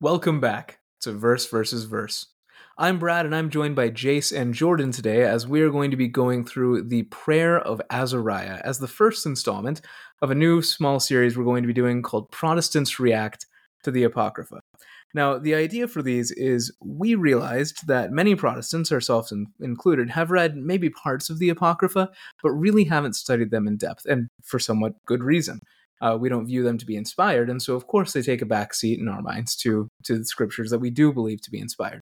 Welcome back to Verse versus Verse. I'm Brad, and I'm joined by Jace and Jordan today as we are going to be going through the Prayer of Azariah as the first installment of a new small series we're going to be doing called Protestants React to the Apocrypha. Now, the idea for these is we realized that many Protestants, ourselves included, have read maybe parts of the Apocrypha, but really haven't studied them in depth, and for somewhat good reason uh, we don't view them to be inspired, and so of course they take a back seat in our minds to to the scriptures that we do believe to be inspired.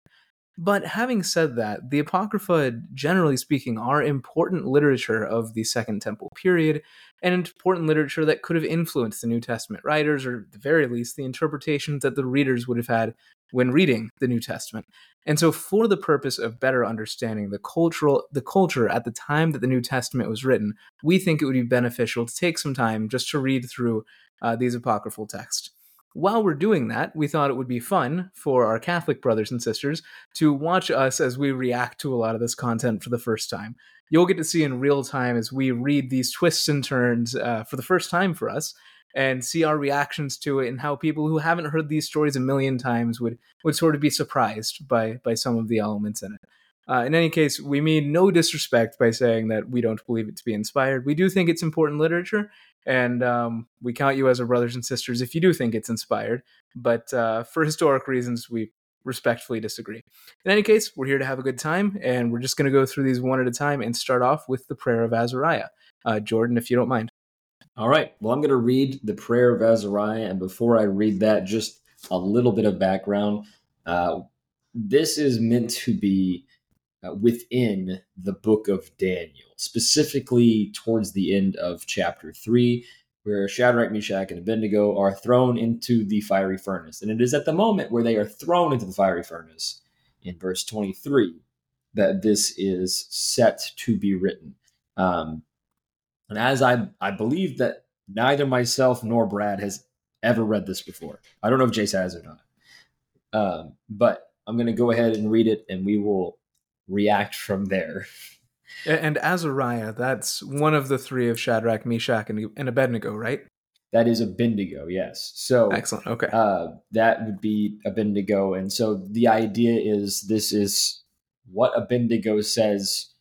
But having said that, the Apocrypha, generally speaking, are important literature of the Second Temple period, and important literature that could have influenced the New Testament writers, or at the very least, the interpretations that the readers would have had when reading the New Testament. And so, for the purpose of better understanding the cultural the culture at the time that the New Testament was written, we think it would be beneficial to take some time just to read through uh, these apocryphal texts. While we're doing that, we thought it would be fun for our Catholic brothers and sisters to watch us as we react to a lot of this content for the first time. You'll get to see in real time as we read these twists and turns uh, for the first time for us, and see our reactions to it and how people who haven't heard these stories a million times would would sort of be surprised by by some of the elements in it. Uh, in any case, we mean no disrespect by saying that we don't believe it to be inspired. We do think it's important literature, and um, we count you as our brothers and sisters if you do think it's inspired. But uh, for historic reasons, we respectfully disagree. In any case, we're here to have a good time, and we're just going to go through these one at a time and start off with the prayer of Azariah. Uh, Jordan, if you don't mind. All right. Well, I'm going to read the prayer of Azariah. And before I read that, just a little bit of background. Uh, this is meant to be uh, within the book of Daniel, specifically towards the end of chapter 3, where Shadrach, Meshach, and Abednego are thrown into the fiery furnace. And it is at the moment where they are thrown into the fiery furnace, in verse 23, that this is set to be written. Um, and as I, I believe that neither myself nor Brad has ever read this before. I don't know if Jace has or not. Um, but I'm going to go ahead and read it and we will react from there. And Azariah, that's one of the three of Shadrach, Meshach, and, and Abednego, right? That is Abednego, yes. So excellent. Okay, uh, that would be Abednego, and so the idea is this is what Abednego says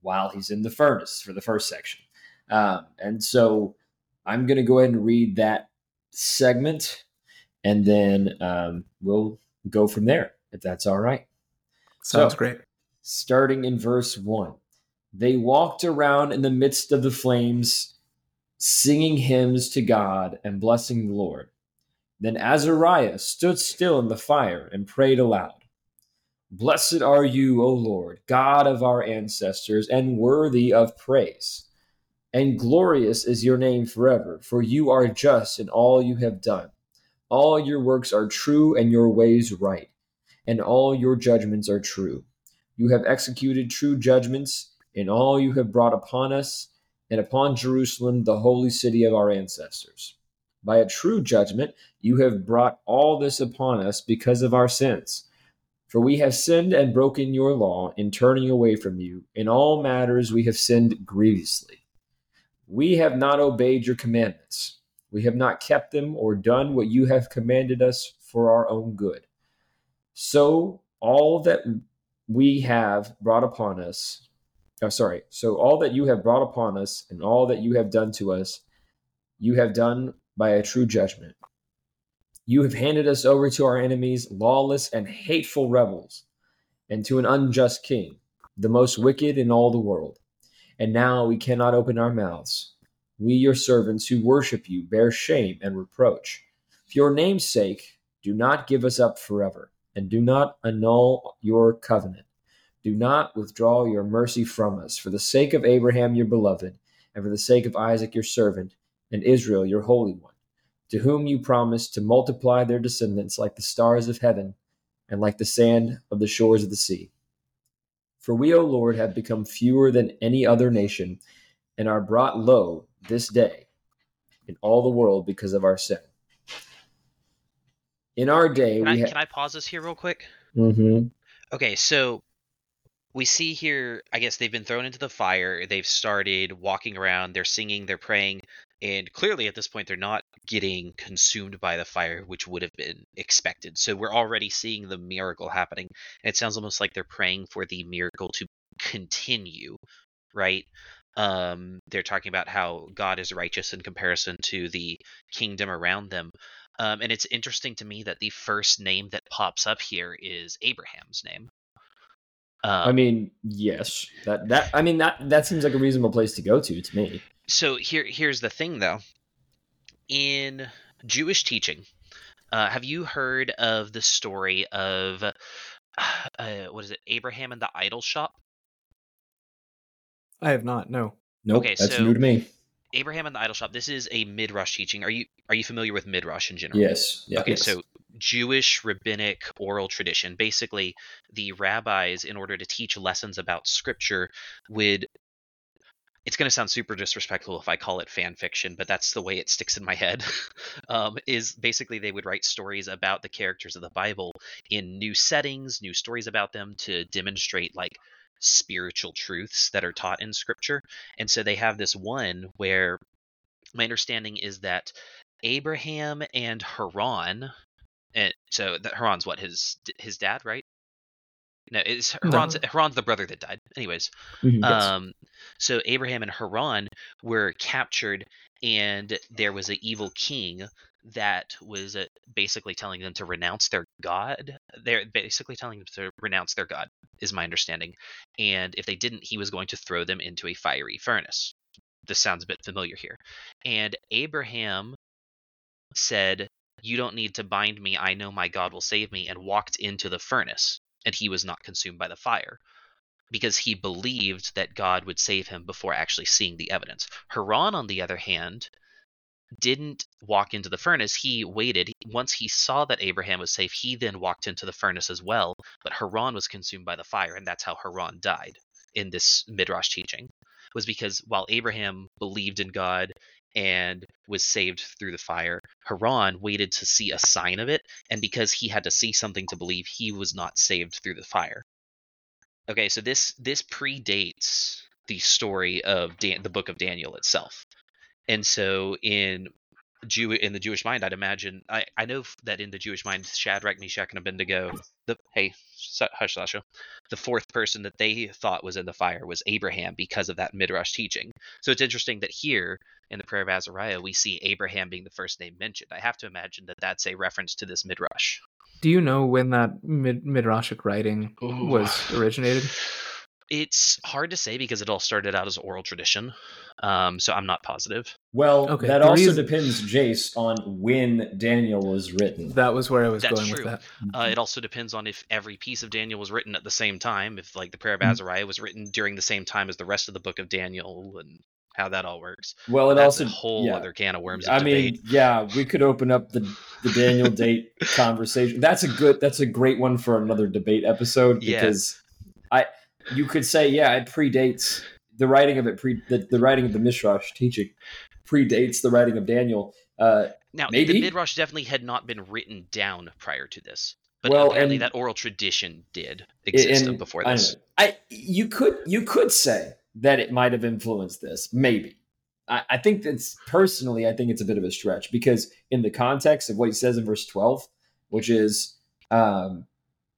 while he's in the furnace for the first section. Um, and so I'm going to go ahead and read that segment and then um, we'll go from there if that's all right. Sounds so, great. Starting in verse 1 They walked around in the midst of the flames, singing hymns to God and blessing the Lord. Then Azariah stood still in the fire and prayed aloud. Blessed are you, O Lord, God of our ancestors, and worthy of praise and glorious is your name forever, for you are just in all you have done. All your works are true, and your ways right, and all your judgments are true. You have executed true judgments in all you have brought upon us and upon Jerusalem, the holy city of our ancestors. By a true judgment, you have brought all this upon us because of our sins. For we have sinned and broken your law in turning away from you. In all matters, we have sinned grievously. We have not obeyed your commandments. We have not kept them or done what you have commanded us for our own good. So all that we have brought upon us, oh, sorry, so all that you have brought upon us and all that you have done to us, you have done by a true judgment. You have handed us over to our enemies, lawless and hateful rebels, and to an unjust king, the most wicked in all the world and now we cannot open our mouths. We, your servants who worship you, bear shame and reproach. For your name's sake, do not give us up forever, and do not annul your covenant. Do not withdraw your mercy from us, for the sake of Abraham your beloved, and for the sake of Isaac your servant, and Israel your holy one, to whom you promised to multiply their descendants like the stars of heaven and like the sand of the shores of the sea. For we, O Lord, have become fewer than any other nation, and are brought low this day in all the world because of our sin. In our day, can, we I, ha- can I pause this here real quick? Mm-hmm. Okay, so we see here, I guess they've been thrown into the fire. They've started walking around. They're singing. They're praying. And clearly at this point they're not getting consumed by the fire, which would have been expected. So we're already seeing the miracle happening. And it sounds almost like they're praying for the miracle to continue, right? Um, they're talking about how God is righteous in comparison to the kingdom around them. Um, and it's interesting to me that the first name that pops up here is Abraham's name. Um, I mean, yes, that that I mean that that seems like a reasonable place to go to to me. So here here's the thing though. In Jewish teaching, uh, have you heard of the story of uh, what is it, Abraham and the idol shop? I have not. No. Nope, Okay, that's so- new to me. Abraham and the idol shop. This is a midrash teaching. Are you are you familiar with midrash in general? Yes. Yeah. Okay, yes. so Jewish rabbinic oral tradition. Basically, the rabbis, in order to teach lessons about scripture, would. It's going to sound super disrespectful if I call it fan fiction, but that's the way it sticks in my head. um, is basically they would write stories about the characters of the Bible in new settings, new stories about them to demonstrate like spiritual truths that are taught in scripture. And so they have this one where my understanding is that Abraham and Haran, and so that Haran's what his his dad, right? No, it's No. Haran's Haran's the brother that died. Anyways, Mhm, yes. um, so Abraham and Haran were captured, and there was an evil king that was uh, basically telling them to renounce their god. They're basically telling them to renounce their god, is my understanding. And if they didn't, he was going to throw them into a fiery furnace. This sounds a bit familiar here. And Abraham said, You don't need to bind me. I know my God will save me, and walked into the furnace. And he was not consumed by the fire because he believed that God would save him before actually seeing the evidence. Haran, on the other hand, didn't walk into the furnace. He waited. Once he saw that Abraham was safe, he then walked into the furnace as well. But Haran was consumed by the fire, and that's how Haran died in this Midrash teaching. Was because while Abraham believed in God and was saved through the fire, Haran waited to see a sign of it, and because he had to see something to believe, he was not saved through the fire. Okay, so this this predates the story of Dan- the book of Daniel itself, and so in Jew in the Jewish mind, I'd imagine I, I know that in the Jewish mind, Shadrach, Meshach, and Abednego, the hey Sa- hush Sasha, the fourth person that they thought was in the fire was Abraham because of that midrash teaching. So it's interesting that here in the prayer of Azariah we see Abraham being the first name mentioned. I have to imagine that that's a reference to this midrash. Do you know when that mid- midrashic writing Ooh. was originated? It's hard to say because it all started out as oral tradition, um, so I'm not positive. Well, Okay, that the also reason- depends, Jace, on when Daniel was written. That was where I was That's going true. with that. Uh, it also depends on if every piece of Daniel was written at the same time, if like the prayer of Mhm. Azariah was written during the same time as the rest of the book of Daniel, and how that all works. well, it That's also a whole yeah. other can of worms. Of I debate. mean, yeah, we could open up the the Daniel date conversation. That's a good. That's a great one for another debate episode Yeah. because I you could say yeah, it predates the writing of it. Pre the, the writing of the Midrash teaching predates the writing of Daniel. Uh, Now, Maybe. the Midrash definitely had not been written down prior to this, but Well, apparently and- that oral tradition did exist and before this. don't. I you could you could say that it might have influenced this, maybe. I, I think that's personally, I think it's a bit of a stretch because in the context of what he says in verse twelve, which is, um,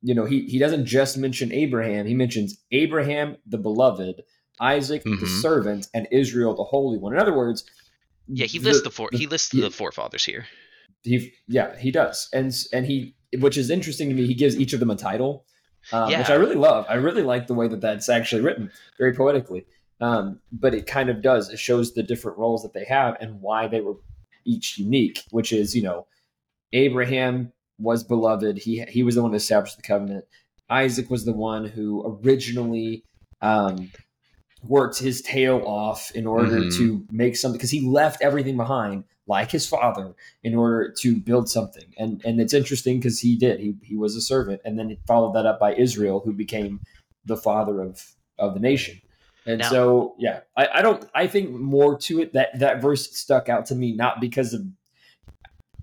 you know, he he doesn't just mention Abraham; he mentions Abraham the beloved, Isaac the Mhm. servant, and Israel the holy one. In other words, Yeah, he lists the, four. the- he lists yeah. the forefathers here. he yeah he does and and he which is interesting to me he gives each of them a title um, which i really love i really like the way that that's actually written very poetically um, but it kind of does it shows the different roles that they have and why they were each unique which is you know abraham was beloved. He he was the one who established the covenant. Isaac was the one who originally um, worked his tail off in order Mhm. to make something because he left everything behind like his father in order to build something. And and it's interesting because he did. He, he was a servant. And then he followed that up by israel who became the father of of the nation. And Now- so yeah I, I don't i think more to it that that verse stuck out to me not because of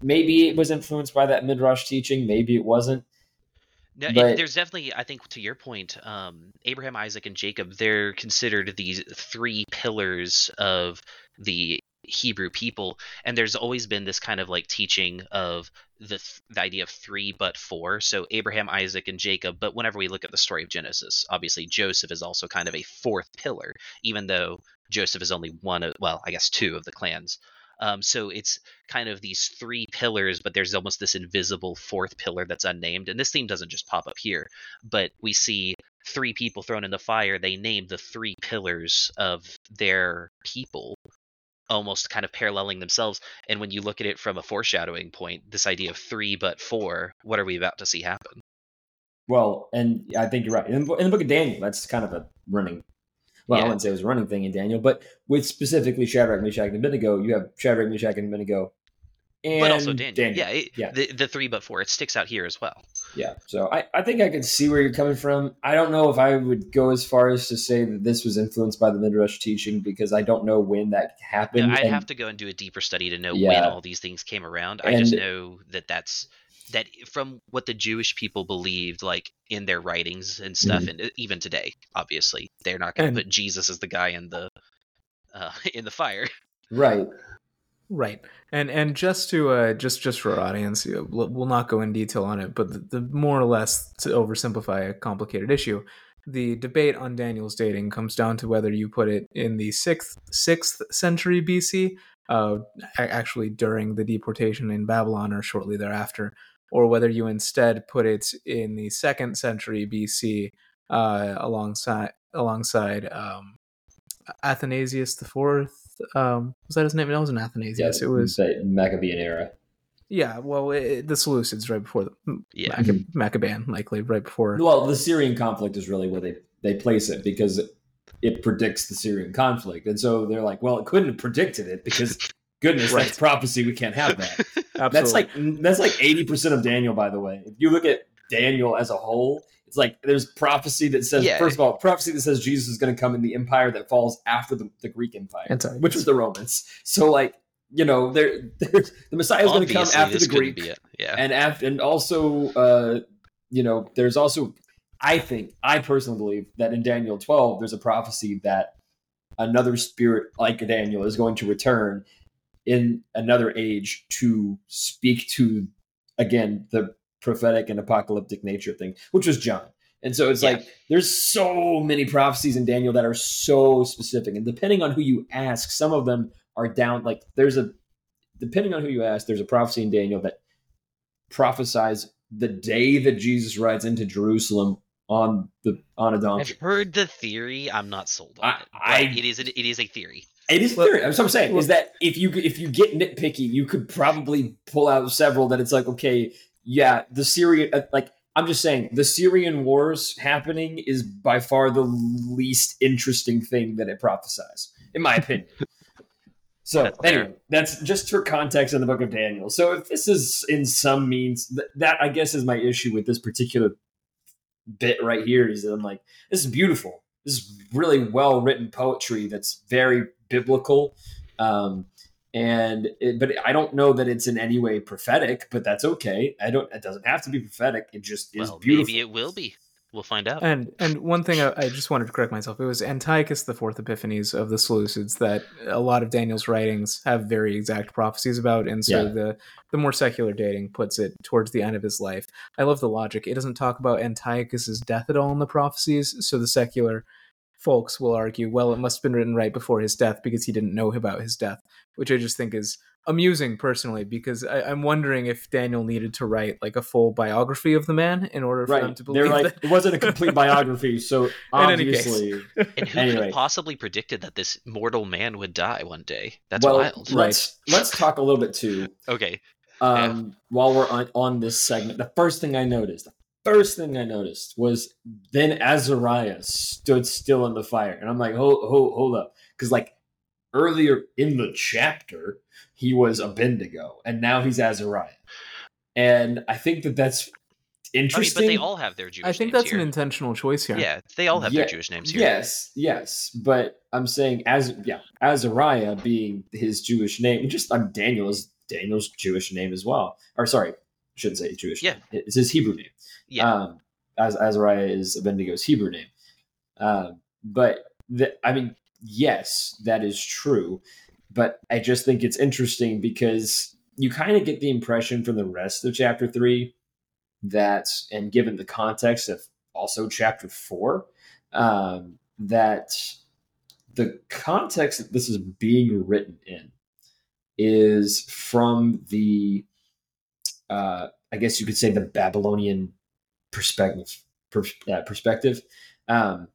maybe it was influenced by that midrash teaching maybe it wasn't No, it- there's definitely, I think, to your point, um, Abraham, Isaac, and Jacob. They're considered these three pillars of the Hebrew people, and there's always been this kind of like teaching of the th- the idea of three but four. So Abraham, Isaac, and Jacob. But whenever we look at the story of Genesis, obviously Joseph is also kind of a fourth pillar, even though Joseph is only one of well, I guess two of the clans. Um, so it's kind of these three pillars, but there's almost this invisible fourth pillar that's unnamed. And this theme doesn't just pop up here, but we see three people thrown in the fire. They name the three pillars of their people, almost kind of paralleling themselves. And when you look at it from a foreshadowing point, this idea of three but four, what are we about to see happen? Well, and I think you're right. In, the book of Daniel, that's kind of a running well, yeah. I wouldn't say it was a running thing in Daniel, but with specifically Shadrach, Meshach, and Abednego, you have Shadrach, Meshach, and Abednego. And but also Daniel. Daniel. Yeah, it, yeah. The, the three but four, it sticks out here as well. Yeah. So I, I think I could see where you're coming from. I don't know if I would go as far as to say that this was influenced by the Midrash teaching because I don't know when that happened. Yeah, I'd and, have to go and do a deeper study to know Yeah. when all these things came around. I And- just know that that's that from what the Jewish people believed, like in their writings and stuff, Mm-hmm. and even today, obviously, they're not going to put Jesus as the guy in the uh, in the fire. Right. Right, and and just to uh, just just for our audience, you know, we'll we'll not go in detail on it, but the, the more or less to oversimplify a complicated issue, the debate on Daniel's dating comes down to whether you put it in the sixth sixth century BC, uh, actually during the deportation in Babylon or shortly thereafter, or whether you instead put it in the second century BC, uh, alongside alongside um, Athanasius the Fourth. Um, was that his name? No, It wasn't Athanasius. Yeah, it was the Maccabean era. yeah. Well, it, the Seleucids right before the Yeah. Macca- Maccabean, likely right before. Well, the Syrian conflict is really where they, they place it because it predicts the Syrian conflict. And so they're like, well, it couldn't have predicted it because goodness, Right. that's prophecy. We can't have that. Absolutely. That's like that's like eighty percent of Daniel, by the way. If you look at Daniel as a whole, it's like there's prophecy that says Yeah. first of all, prophecy that says Jesus is going to come in the empire that falls after the, the Greek Empire, Antiochus. which was the Romans. So like you know, there there's the Messiah is going to come after the Greek, be it. Yeah. and after and also uh, you know there's also I think I personally believe that in Daniel 12 there's a prophecy that another spirit like Daniel is going to return in another age to speak to again the prophetic and apocalyptic nature thing, which was John. And so it's Yeah. like there's so many prophecies in Daniel that are so specific, and depending on who you ask, some of them are down. Like there's a depending on who you ask, there's a prophecy in Daniel that prophesies the day that Jesus rides into Jerusalem on the on a donkey. I've heard the theory. I'm not sold on I- it. I- it is a, it is a theory. It is Well- theory. That's what I'm saying. well- is that if you if you get nitpicky, you could probably pull out several that it's like, okay, yeah, the Syrian uh, like I'm just saying the Syrian wars happening is by far the least interesting thing that it prophesies, in my opinion. So That's fair. anyway, that's just for context in the book of Daniel. So if this is in some means th- that I guess is my issue with this particular bit right here is that I'm like, this is beautiful. This is really well written poetry that's very biblical. Um, and it, but I don't know that it's in any way prophetic, but that's okay. I don't. It doesn't have to be prophetic. It just is beautiful. maybe it will be. We'll find out. And and one thing I, I just wanted to correct myself. It was Antiochus the Fourth Epiphanes of the Seleucids that a lot of Daniel's writings have very exact prophecies about, and so Yeah. the the more secular dating puts it towards the end of his life. I love the logic. It doesn't talk about Antiochus's death at all in the prophecies, so the secular folks will argue, well, it must have been written right before his death because he didn't know about his death, which I just think is amusing personally because I, I'm wondering if Daniel needed to write like a full biography of the man in order for them right? to They're believe like that. it wasn't a complete biography, so any case. obviously, and who could anyway. have possibly predicted that this mortal man would die one day? That's well, wild. let's let's talk a little bit too. Okay. um, while we're on, on this segment, the first thing I noticed, the first thing I noticed was then Azariah stood still in the fire, and I'm like, hold, hold, hold up, because like earlier in the chapter he was Abednego, and now he's Azariah, and I think that that's I mean, interesting. but they all have their Jewish I think names that's here. an intentional choice here. Yeah, they all have Yeah, their Jewish names here. Yes, yes, but I'm saying as yeah, Azariah being his Jewish name, just I'm Daniel's Daniel's Jewish name as well. Or sorry, shouldn't say Jewish. Yeah. name. it's his Hebrew name. Yeah. Um, as Azariah is Abednego's Hebrew name. Um, but the, I mean, yes, that is true. But I just think it's interesting because you kind of get the impression from the rest of chapter three that, and given the context of also chapter four, um, that the context that this is being written in is from the, uh, I guess you could say, the Babylonian perspective. Per, uh, perspective, um,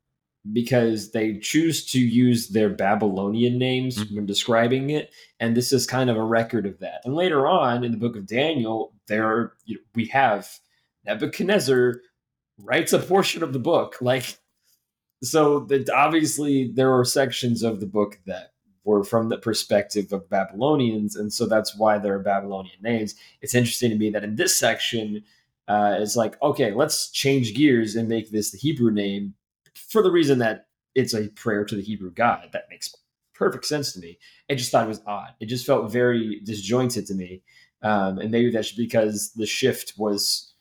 because they choose to use their Babylonian names mm-hmm. when describing it, and this is kind of a record of that. And later on in the book of Daniel, there you know, we have Nebuchadnezzar writes a portion of the book, like so that obviously there were sections of the book that were from the perspective of Babylonians, and so that's why there are Babylonian names. It's interesting to me that in this section, uh, it's like okay, let's change gears and make this the Hebrew name for the reason that it's a prayer to the Hebrew God. That makes perfect sense to me. I just thought it was odd. It just felt very disjointed to me. Um, and maybe that's because the shift was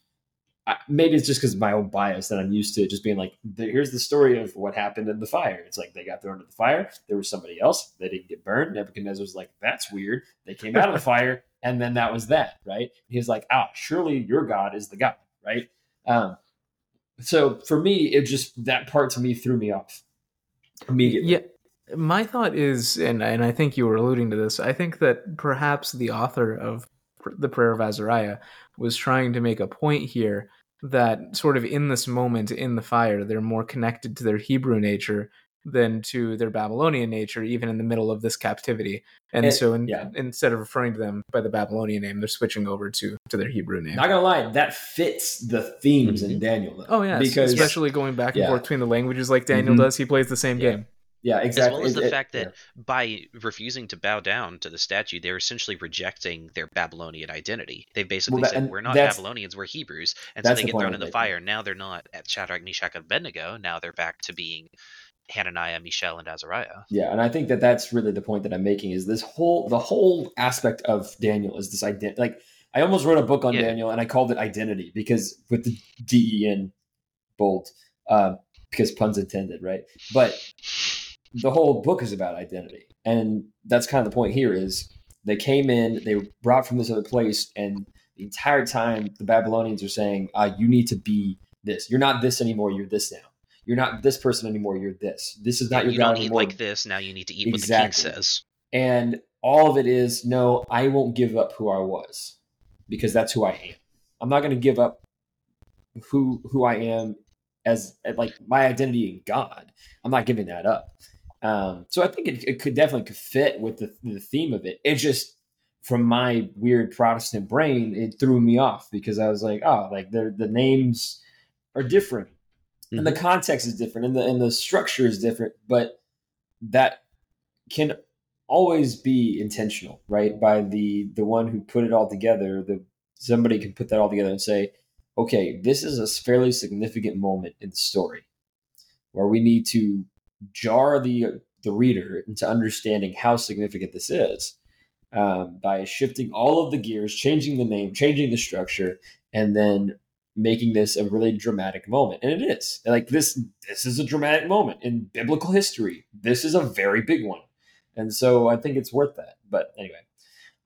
maybe it's just because of my own bias that I'm used to just being like, here's the story of what happened in the fire. It's like they got thrown into the fire. There was somebody else. They didn't get burned. Nebuchadnezzar was like, that's weird. They came out of the fire. And then that was that, right? He's like, oh, surely your God is the God, right? Um, so for me, it just that part to me threw me off immediately. Yeah. My thought is, and and I think you were alluding to this. I think that perhaps the author of the Prayer of Azariah was trying to make a point here that sort of in this moment in the fire, they're more connected to their Hebrew nature than to their Babylonian nature, even in the middle of this captivity. And, and so, in, yeah. instead of referring to them by the Babylonian name, they're switching over to to their Hebrew name. Not gonna lie, that fits the themes mm-hmm. in Daniel. Though, oh yeah, because especially going back and yeah. forth between the languages, like Daniel mm-hmm. does, he plays the same yeah. game. Yeah, exactly. As well as the it, fact that yeah. by refusing to bow down to the statue, they're essentially rejecting their Babylonian identity. They basically well, that, said, "We're not Babylonians, we're Hebrews," and so they the get thrown in the fire. Now they're not at Shadrach, Meshach, and Abednego. Now they're back to being Hananiah, Mishael, and Azariah. Yeah, and I think that that's really the point that I'm making is this whole the whole aspect of Daniel is this identity. Like I almost wrote a book on yeah. Daniel, and I called it Identity because with the D E N bold, uh, because puns intended, right? But the whole book is about identity, and that's kind of the point here. Is they came in, they brought from this other place, and the entire time the Babylonians are saying, uh, "You need to be this. You're not this anymore. You're this now. You're not this person anymore. You're this. This is not yeah, your you God don't anymore. like this. Now you need to eat exactly. what the king says." And all of it is, no, I won't give up who I was because that's who I am. I'm not going to give up who who I am as like my identity in God. I'm not giving that up. Um, so I think it, it, could definitely fit with the, the theme of it. It just, from my weird Protestant brain, it threw me off because I was like, oh, like the the names are different, mm-hmm. and the mm-hmm. context is different, and the and the structure is different, but that can always be intentional, right? By the the one who put it all together, the somebody can put that all together and say, okay, this is a fairly significant moment in the story where we need to jar the the reader into understanding how significant this is um, by shifting all of the gears, changing the name, changing the structure, and then making this a really dramatic moment. And it is like this. This is a dramatic moment in biblical history. This is a very big one, and so I think it's worth that. But anyway,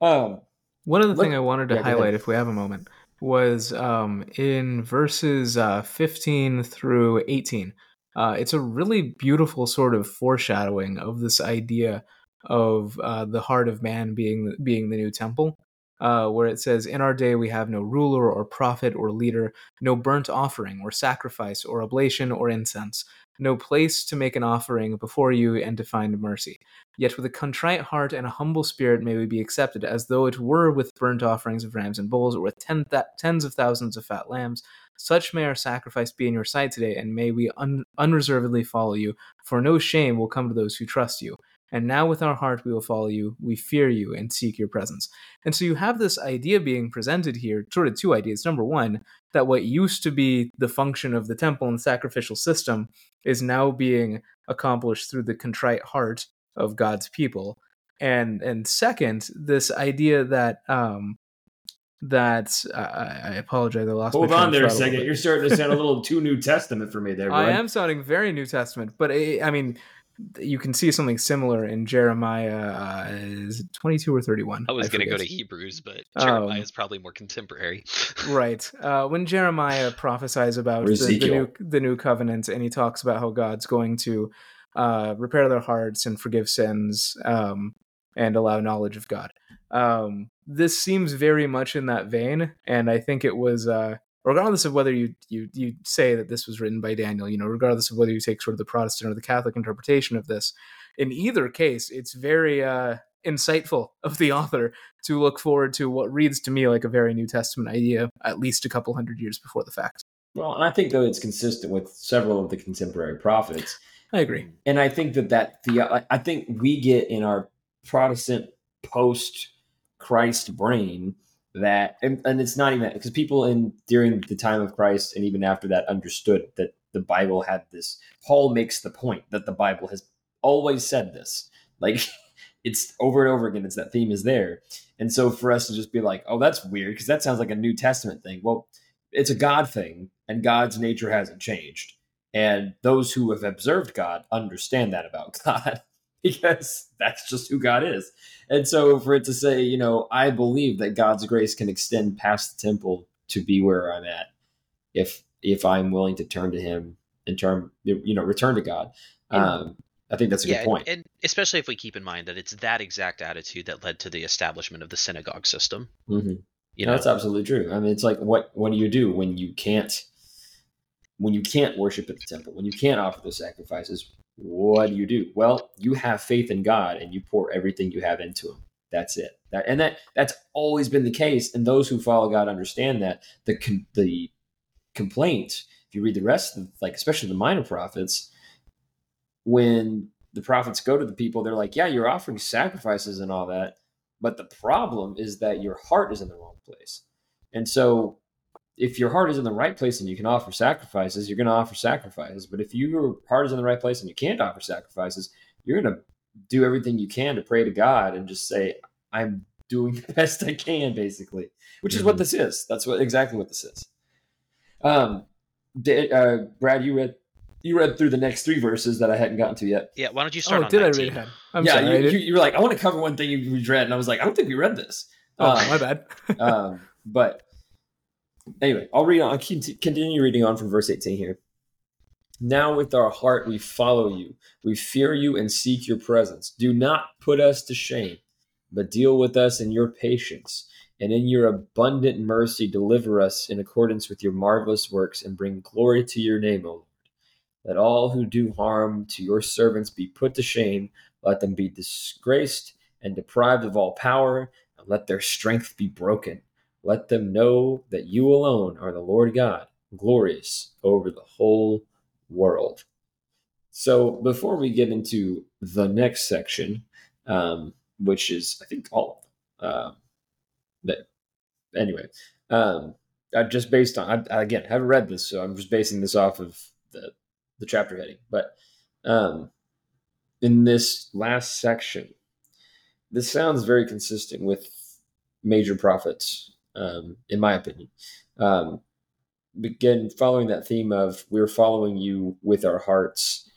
um, one other thing I wanted to yeah, highlight, if we have a moment, was um, in verses uh, 15 through 18 uh, it's a really beautiful sort of foreshadowing of this idea of uh, the heart of man being being the new temple, uh, where it says, "In our day we have no ruler or prophet or leader, no burnt offering or sacrifice or oblation or incense, no place to make an offering before you and to find mercy. Yet with a contrite heart and a humble spirit may we be accepted, as though it were with burnt offerings of rams and bulls, or with ten th- tens of thousands of fat lambs." Such may our sacrifice be in your sight today, and may we un- unreservedly follow you, for no shame will come to those who trust you. And now with our heart we will follow you, we fear you, and seek your presence. And so you have this idea being presented here, sort of two ideas. Number one, that what used to be the function of the temple and sacrificial system is now being accomplished through the contrite heart of God's people. And and second, this idea that um, that uh, I apologize. I lost. Hold on there a second. A You're starting to sound a little too New Testament for me there. I am sounding very New Testament, but I, I mean, you can see something similar in Jeremiah. Uh, is it 22 or 31? I was going to go to. Hebrews, but Um, Jeremiah is probably more contemporary. right uh, when jeremiah prophesies about the, the new the new covenant and he talks about how god's going to uh, repair their hearts and forgive sins um, and allow knowledge of god um, this seems very much in that vein and i think it was uh, regardless of whether you, you you say that this was written by daniel you know regardless of whether you take sort of the protestant or the catholic interpretation of this in either case it's very uh, insightful of the author to look forward to what reads to me like a very New Testament idea, at least a couple hundred years before the fact. Well, and I think though it's consistent with several of the contemporary prophets. I agree. And I think that that the I- I think we get in our Protestant post Christ brain that and, and it's not even because people in during the time of Christ and even after that understood that the Bible had this Paul makes the point that the Bible has always said this. Like it's over and over again it's that theme is there. And so for us to just be like oh that's weird because that sounds like a New Testament thing. Well it's a God thing and God's nature hasn't changed. And those who have observed God understand that about God because that's just who God is. And so for it to say, you know, I believe that God's grace can extend past the temple to be where I'm at if if I'm willing to turn to him and turn you know, return to God. Um I think that's a yeah, good point. and especially if we keep in mind that it's that exact attitude that led to the establishment of the synagogue system. Mhm. You No, know, that's absolutely true. I mean, it's like what what do you do when you can't when you can't worship at the temple, when you can't offer those sacrifices? What do you do? Well, you have faith in God and you pour everything you have into Him. That's it. That, and that that's always been the case. And those who follow God understand that. The con- the complaint, if you read the rest of like especially the minor prophets, when the prophets go to the people, they're like, "Yeah, you're offering sacrifices and all that." But the problem is that your heart is in the wrong place. And so if your heart is in the right place and you can offer sacrifices, you're going to offer sacrifices. But if your heart is in the right place and you can't offer sacrifices, you're going to do everything you can to pray to God and just say, I'm doing the best I can, basically, which is what Mhm. this is. That's what exactly what this is. Um, Da- uh, Brad, you read you read through the next three verses that I hadn't gotten to yet. yeah. Why don't you start Oh, on did 19? I read ahead? I'm yeah, sorry. You, did- you, you were like, I want to cover one thing you read, and I was like, I don't think we read this. oh, Uh, my bad. um, but anyway, I'll read on. I'll continue reading on from verse 18 here. Now, with our heart, we follow you. We fear you and seek your presence. Do not put us to shame, but deal with us in your patience. And in your abundant mercy, deliver us in accordance with your marvelous works and bring glory to your name, O Lord. Let all who do harm to your servants be put to shame. Let them be disgraced and deprived of all power, and let their strength be broken. Let them know that you alone are the Lord God, glorious over the whole world. So, before we get into the next section, um, which is, I think, all of them, um, that, anyway, um, I just based on, I, again, haven't read this, so I'm just basing this off of the, the chapter heading. But um, in this last section, this sounds very consistent with major prophets, um, in my opinion. Um, following that theme of we're following you with our hearts,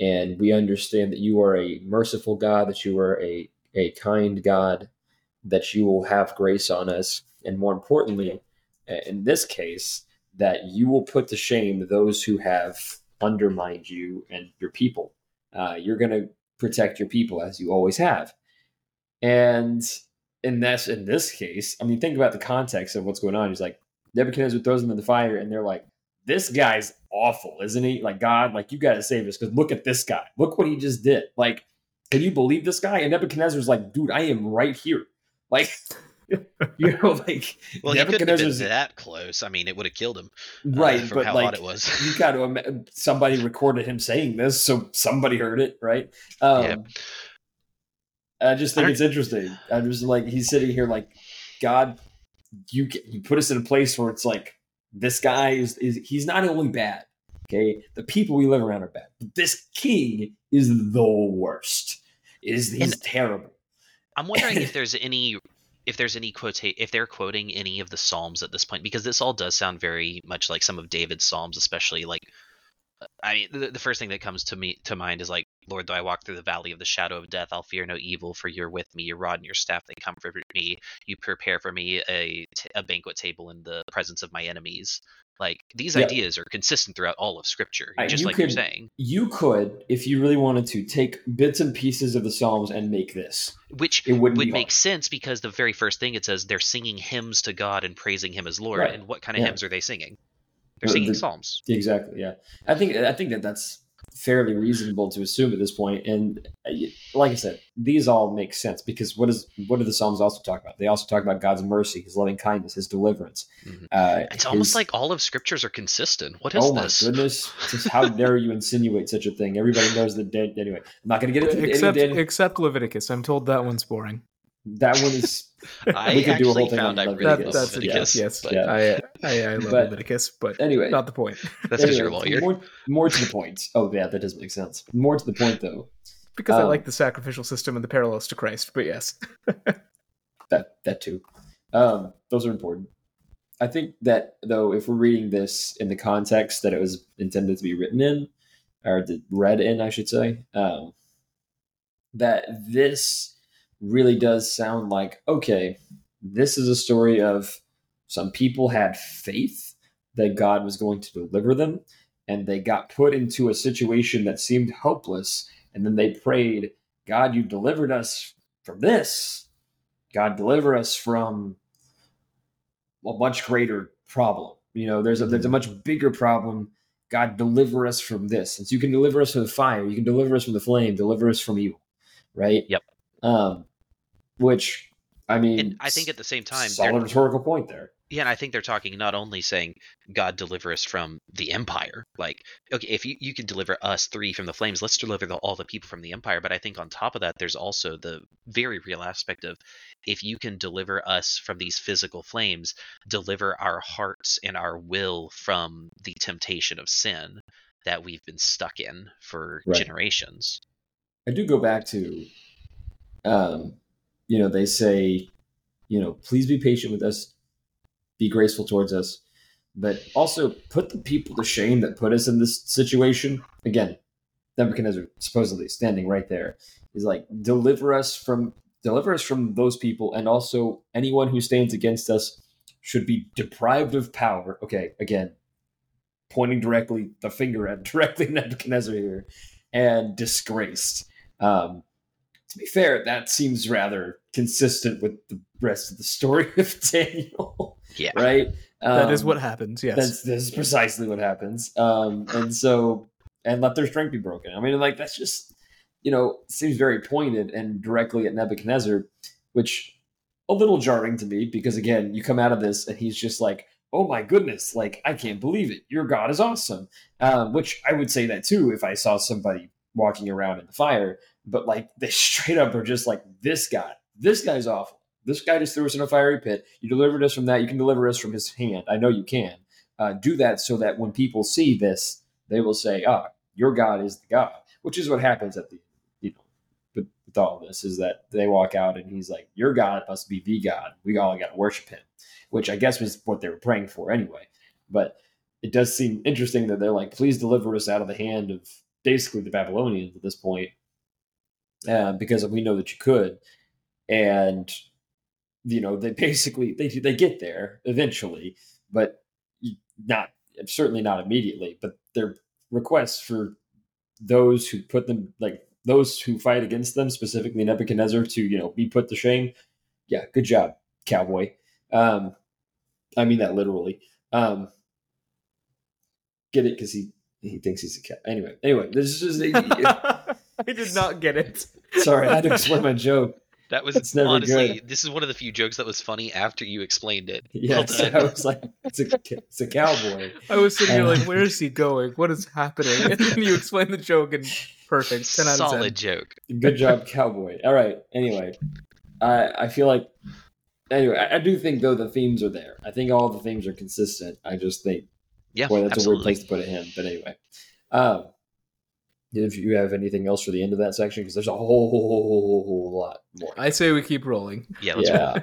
and we understand that you are a merciful God, that you are a, a kind God, that you will have grace on us, and more importantly, in this case, that you will put to shame those who have undermined you and your people. Uh, you're going to protect your people as you always have. And in this in this case, I mean, think about the context of what's going on. He's like Nebuchadnezzar throws them in the fire, and they're like, "This guy's awful, isn't he? Like God, like you got to save us because look at this guy. Look what he just did. Like, can you believe this guy?" And Nebuchadnezzar's like, "Dude, I am right here. Like, you know, like Well, he couldn't have been Nebuchadnezzar's that close. I mean, it would have killed him. uh, right, from but how like hot it was. you got to somebody recorded him saying this, so somebody heard it, right? Um, Yeah. I just think don't- it's interesting. I'm just like he's sitting here, like God, you you put us in a place where it's like this guy is is he's not only bad, okay? The people we live around are bad, but this king is the worst. Is he's And- terrible? I'm wondering if there's any if there's any quote if they're quoting any of the psalms at this point because this all does sound very much like some of David's psalms, especially like I mean the, the first thing that comes to me to mind is like Lord, though I walk through the valley of the shadow of death, I'll fear no evil, for you're with me. Your rod and your staff, they comfort me. You prepare for me a, t- a banquet table in the presence of my enemies. Like these Yeah. ideas are consistent throughout all of Scripture, just you like you're saying. You could, if you really wanted to, take bits and pieces of the Psalms and make this. Which It wouldn't be make hard. sense because the very first thing it says they're singing hymns to God and praising Him as Lord. Right. And what kind of Yeah. hymns are they singing? They're singing the- psalms. Exactly. Yeah, I think I think that that's fairly reasonable to assume at this point. And uh, like I said, these all make sense because what is what do the Psalms also talk about? They also talk about God's mercy, His loving kindness, His deliverance. Mhm. Uh, It's almost his- like all of Scriptures are consistent. What is this? oh my goodness! Just how dare you insinuate such a thing? Everybody knows the dead. Anyway, I'm not going to get into except any Dan- except Leviticus. I'm told that one's boring. That one is I We could do a whole actually thing found on I really That, love that's Leviticus. yes, but Yeah. I, I I love But- Leviticus, but anyway. not the point. That's because you're a lawyer. More, more to the point. Oh yeah, that does make sense. More to the point though. Because I Um, like the sacrificial system and the parallels to Christ. But yes, that that too. Um, those are important. I think that though, if we're reading this in the context that it was intended to be written in, or the, read in, I should say, um, that this really does sound like okay, this is a story of some people had faith that God was going to deliver them, and they got put into a situation that seemed hopeless, and then they prayed, "God, you delivered us from this." God deliver us from a much greater problem. You know, there's a there's a much bigger problem. God deliver us from this. Since you can deliver us from the fire, you can deliver us from the flame, deliver us from evil. Right? Yep. Um which I mean And I think at the same time, solid rhetorical point there. Yeah, and I think they're talking not only saying God deliver us from the empire, like okay, if you, you can deliver us three from the flames, let's deliver the, all the people from the empire. But I think on top of that, there's also the very real aspect of if you can deliver us from these physical flames, deliver our hearts and our will from the temptation of sin that we've been stuck in for Right. generations. I do go back to, um, you know, they say, you know, please be patient with us, be graceful towards us, but also put the people to shame that put us in this situation. Again, Nebuchadnezzar supposedly standing right there is like deliver us from deliver us from those people, and also anyone who stands against us should be deprived of power. Okay, again, pointing directly the finger at directly Nebuchadnezzar here, and disgraced. Um, to be fair, that seems rather consistent with the rest of the story of Daniel, Yeah. right? that is Um, what happens. Yes, That's this is precisely what happens. Um, and so, and let their strength be broken. I mean, like that's just, you know, seems very pointed and directly at Nebuchadnezzar, which a little jarring to me because again, you come out of this and he's just like, oh my goodness, like I can't believe it. Your God is awesome. Um, which I would say that too if I saw somebody walking around in the fire. But like they straight up are just like, this guy, this guy's awful. This guy just threw us in a fiery pit. You delivered us from that. You can deliver us from his hand. I know you can. Uh, do that so that when people see this, they will say, "Ah, your God is the God," which is what happens at the, you know, with, with all this is that they walk out and he's like, "Your God must be the God. We all got to worship him," which I guess was what they were praying for anyway. But it does seem interesting that they're like, "Please deliver us out of the hand of basically the Babylonians at this point," uh, because we know that you could, and you know they basically they they get there eventually, but not certainly not immediately. But their requests for those who put them like those who fight against them, specifically Nebuchadnezzar, to you know be put to shame. Yeah, good job, cowboy. Um, I mean that literally. Um, get it because he he thinks he's a cat. Anyway, anyway, this is just I did not get it. sorry. I had to explain my joke. That was It's never honestly, good. this is one of the few jokes that was funny after you explained it. Yeah, so. I was like, it's a it's a cowboy. I was sitting here like, where is he going? What is happening? And then you explain the joke and perfect. Ten out of Solid ten. joke. Good job, cowboy. All right. Anyway, I I feel like anyway I, I do think though the themes are there. I think all the themes are consistent. I just think Yeah, boy that's a weird place to put it in. But anyway, um, if you have anything else for the end of that section because there's a whole, whole, whole lot more. I say we keep rolling. Yeah, let's yeah.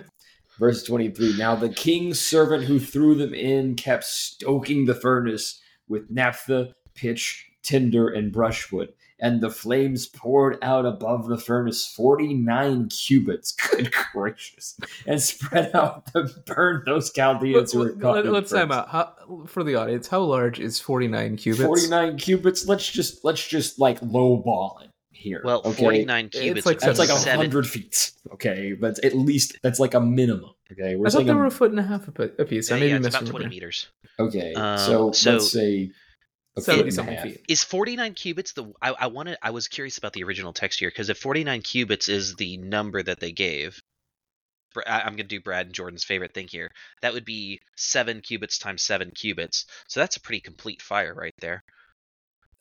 Verse 23 Now the king's servant who threw them in kept stoking the furnace with naphtha, pitch, tinder, and brushwood. And the flames poured out above the furnace 49 cubits. Good gracious. And spread out to burn those Chaldeans who were Let, caught let, in the let's time out. How, for the audience, how large is 49 cubits? 49 cubits. Let's just let's just like lowball it here. Well, okay? 49 cubits like would That's like a hundred feet. Okay, but at least that's like a minimum. Okay, we're I thought they were a foot and a half a piece. Uh, I may yeah, be it's about 20 misremembering. meters. okay. Um, so, so- let's say a foot 70 something feet. Is 49 cubits the I, I wanted I was curious about the original text here because if 49 cubits is the number that they gave I- I'm going to do Brad and Jordan's favorite thing here. That would be 7 cubits times 7 cubits. So that's a pretty complete fire right there.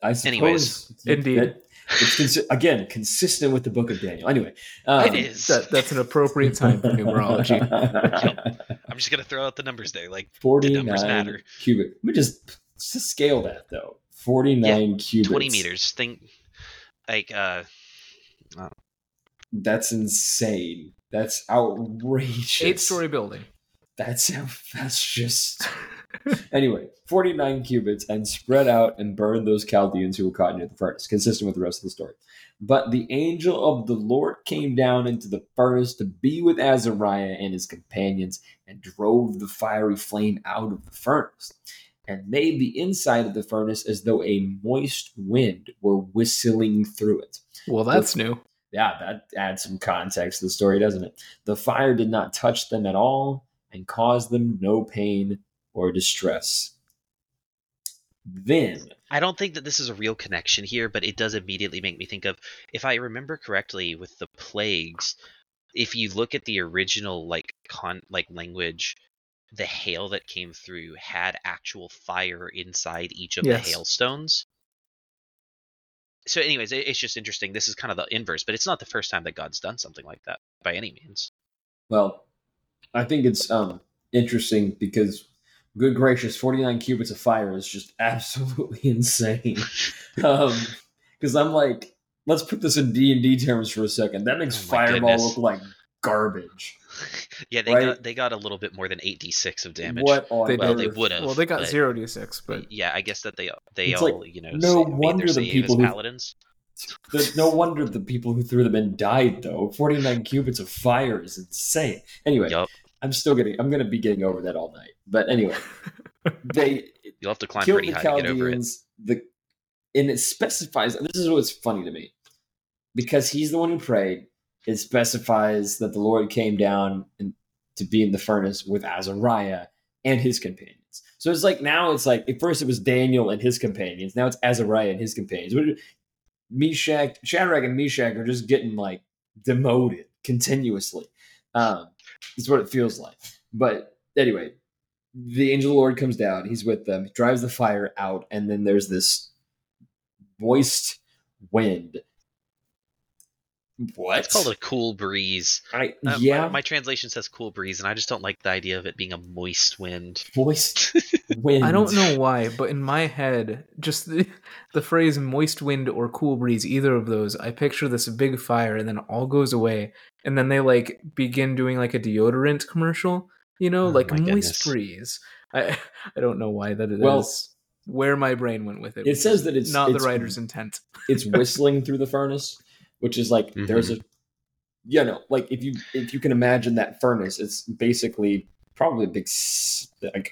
I suppose. Anyways. Indeed. that- it's consi- again consistent with the Book of Daniel. Anyway, um, It is. That, that's an appropriate time for numerology. I'm just going to throw out the numbers there. Like numbers 49 matter. cubic. Let me just, just scale that though. 49 cubits. 20 meters. Think like uh That's insane. That's outrageous. Eight story building. That's that's just anyway. Forty nine cubits and spread out and burned those Chaldeans who were caught near the furnace, consistent with the rest of the story. But the angel of the Lord came down into the furnace to be with Azariah and his companions, and drove the fiery flame out of the furnace, and made the inside of the furnace as though a moist wind were whistling through it. Well, that's new. Yeah, that adds some context to the story, doesn't it? The fire did not touch them at all and caused them no pain or distress. Then, I don't think that this is a real connection here, but it does immediately make me think of if I remember correctly with the plagues, if you look at the original like con like language, the hail that came through had actual fire inside each of Yes. the hailstones. So anyways, it- it's just interesting. This is kind of the inverse, but it's not the first time that God's done something like that by any means. well, I think it's um interesting because good gracious, 49 cubits of fire is just absolutely insane. um because I'm like, let's put this in D&D terms for a second. That makes Oh fireball goodness. look like garbage. yeah, they Right. got they got a little bit more than 8d6 of damage. What on They well, did. they would have. Well, they got zero d6, but yeah, I guess that they they It's all like, you know no sa- made wonder their the people who- paladins. The, no wonder the people who threw them in died, though. 49 cubits of fire is insane. Anyway, Yup. I'm still getting, I'm going to be getting over that all night. But anyway, they You'll have to climb killed pretty the high to get over it. Chaldeans. The, and it specifies, this is what's funny to me. Because he's the one who prayed, it specifies that the Lord came down and, to be in the furnace with Azariah and his companions. So it's like now it's like at first it was Daniel and his companions. Now it's Azariah and his companions. Meshach, Shadrach, and Meshach are just getting like demoted continuously. Um, is what it feels like. But anyway, the angel of the Lord comes down. He's with them. He drives the fire out, and then there's this moist wind. What? It's called a cool breeze. I, Uh, yeah, my, translation says cool breeze, and I just don't like the idea of it being a moist wind. moist wind. I don't know why, but in my head, just the, the phrase moist wind or cool breeze, either of those, I picture this big fire and then it all goes away. And then they like begin doing like a deodorant commercial, you know, Oh like moist goodness. breeze. I I don't know why that is Well, where my brain went with it. It says that it's not it's- the writer's intent. it's whistling through the furnace, which is like Mm-hmm. there's a you know like if you if you can imagine that furnace, it's basically probably a big like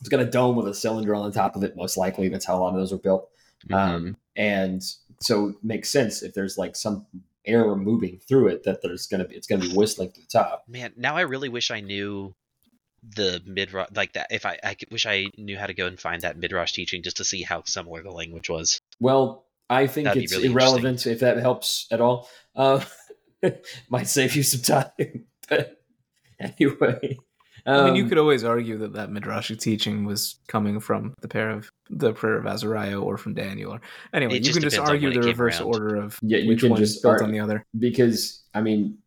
it's got a dome with a cylinder on the top of it. Most likely, that's how a lot of those were built. Mm-hmm. Um, and so it makes sense if there's like some air moving through it that there's gonna be it's gonna be whistling to the top. Man, now I really wish I knew the midrash like that. If I, I wish I knew how to go and find that midrash teaching just to see how similar the language was. Well, I think That'd it's really irrelevant if that helps at all. Uh, might save you some time, but anyway. I mean, you um, could always argue that that midrashic teaching was coming from the pair of the prayer of Azariah or from Daniel. Or anyway, you can just argue the reverse around. order of Yeah, you which can one just built on the other. because I mean,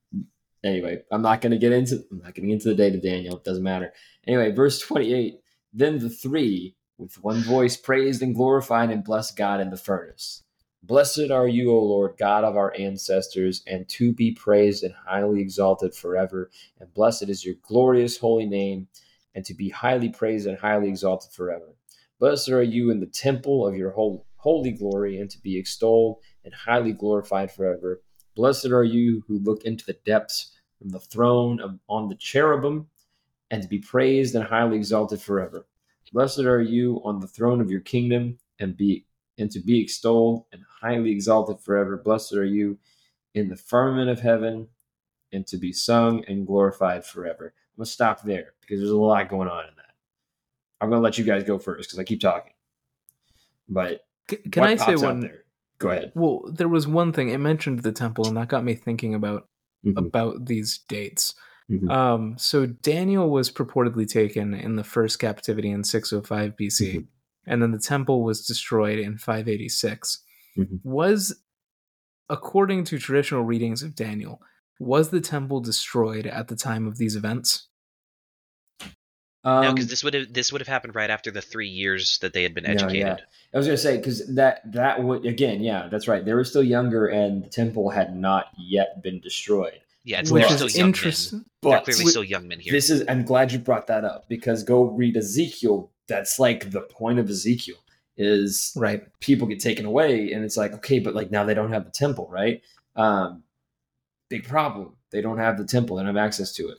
anyway, I'm not going to get into I'm not getting into the date of Daniel. It doesn't matter. Anyway, verse 28. Then the three, with one voice, praised and glorified and blessed God in the furnace. Blessed are you, O Lord, God of our ancestors, and to be praised and highly exalted forever. And blessed is your glorious holy name, and to be highly praised and highly exalted forever. Blessed are you in the temple of your holy glory and to be extolled and highly glorified forever. Blessed are you who look into the depths from the throne of, on the cherubim and to be praised and highly exalted forever. Blessed are you on the throne of your kingdom and be and to be extolled and highly exalted forever. Blessed are you in the firmament of heaven and to be sung and glorified forever. I'm gonna stop there because there's a lot going on in that. I'm gonna let you guys go first because I keep talking. But C- Can I say one? there? Go ahead. Well, there was one thing it mentioned the temple, and that got me thinking about Mhm, about these dates. mhm. Um, so Daniel was purportedly taken in the first captivity in 605 BC, Mhm. And then the temple was destroyed in 586. Mhm. Was, according to traditional readings of Daniel, was the temple destroyed at the time of these events? no, Um, because this would have this would have happened right after the three years that they had been No, yeah. educated. I was gonna say because that that would again, yeah, that's right. They were still younger, and the temple had not yet been destroyed. Yeah, it's Which they're still is young men. interesting. They're But clearly still young men here. this is I'm glad you brought that up because go read Ezekiel. That's like the point of Ezekiel is Right. people get taken away, and it's like okay, but like now they don't have the temple, right? Um, big problem. They don't have the temple. They don't have access to it.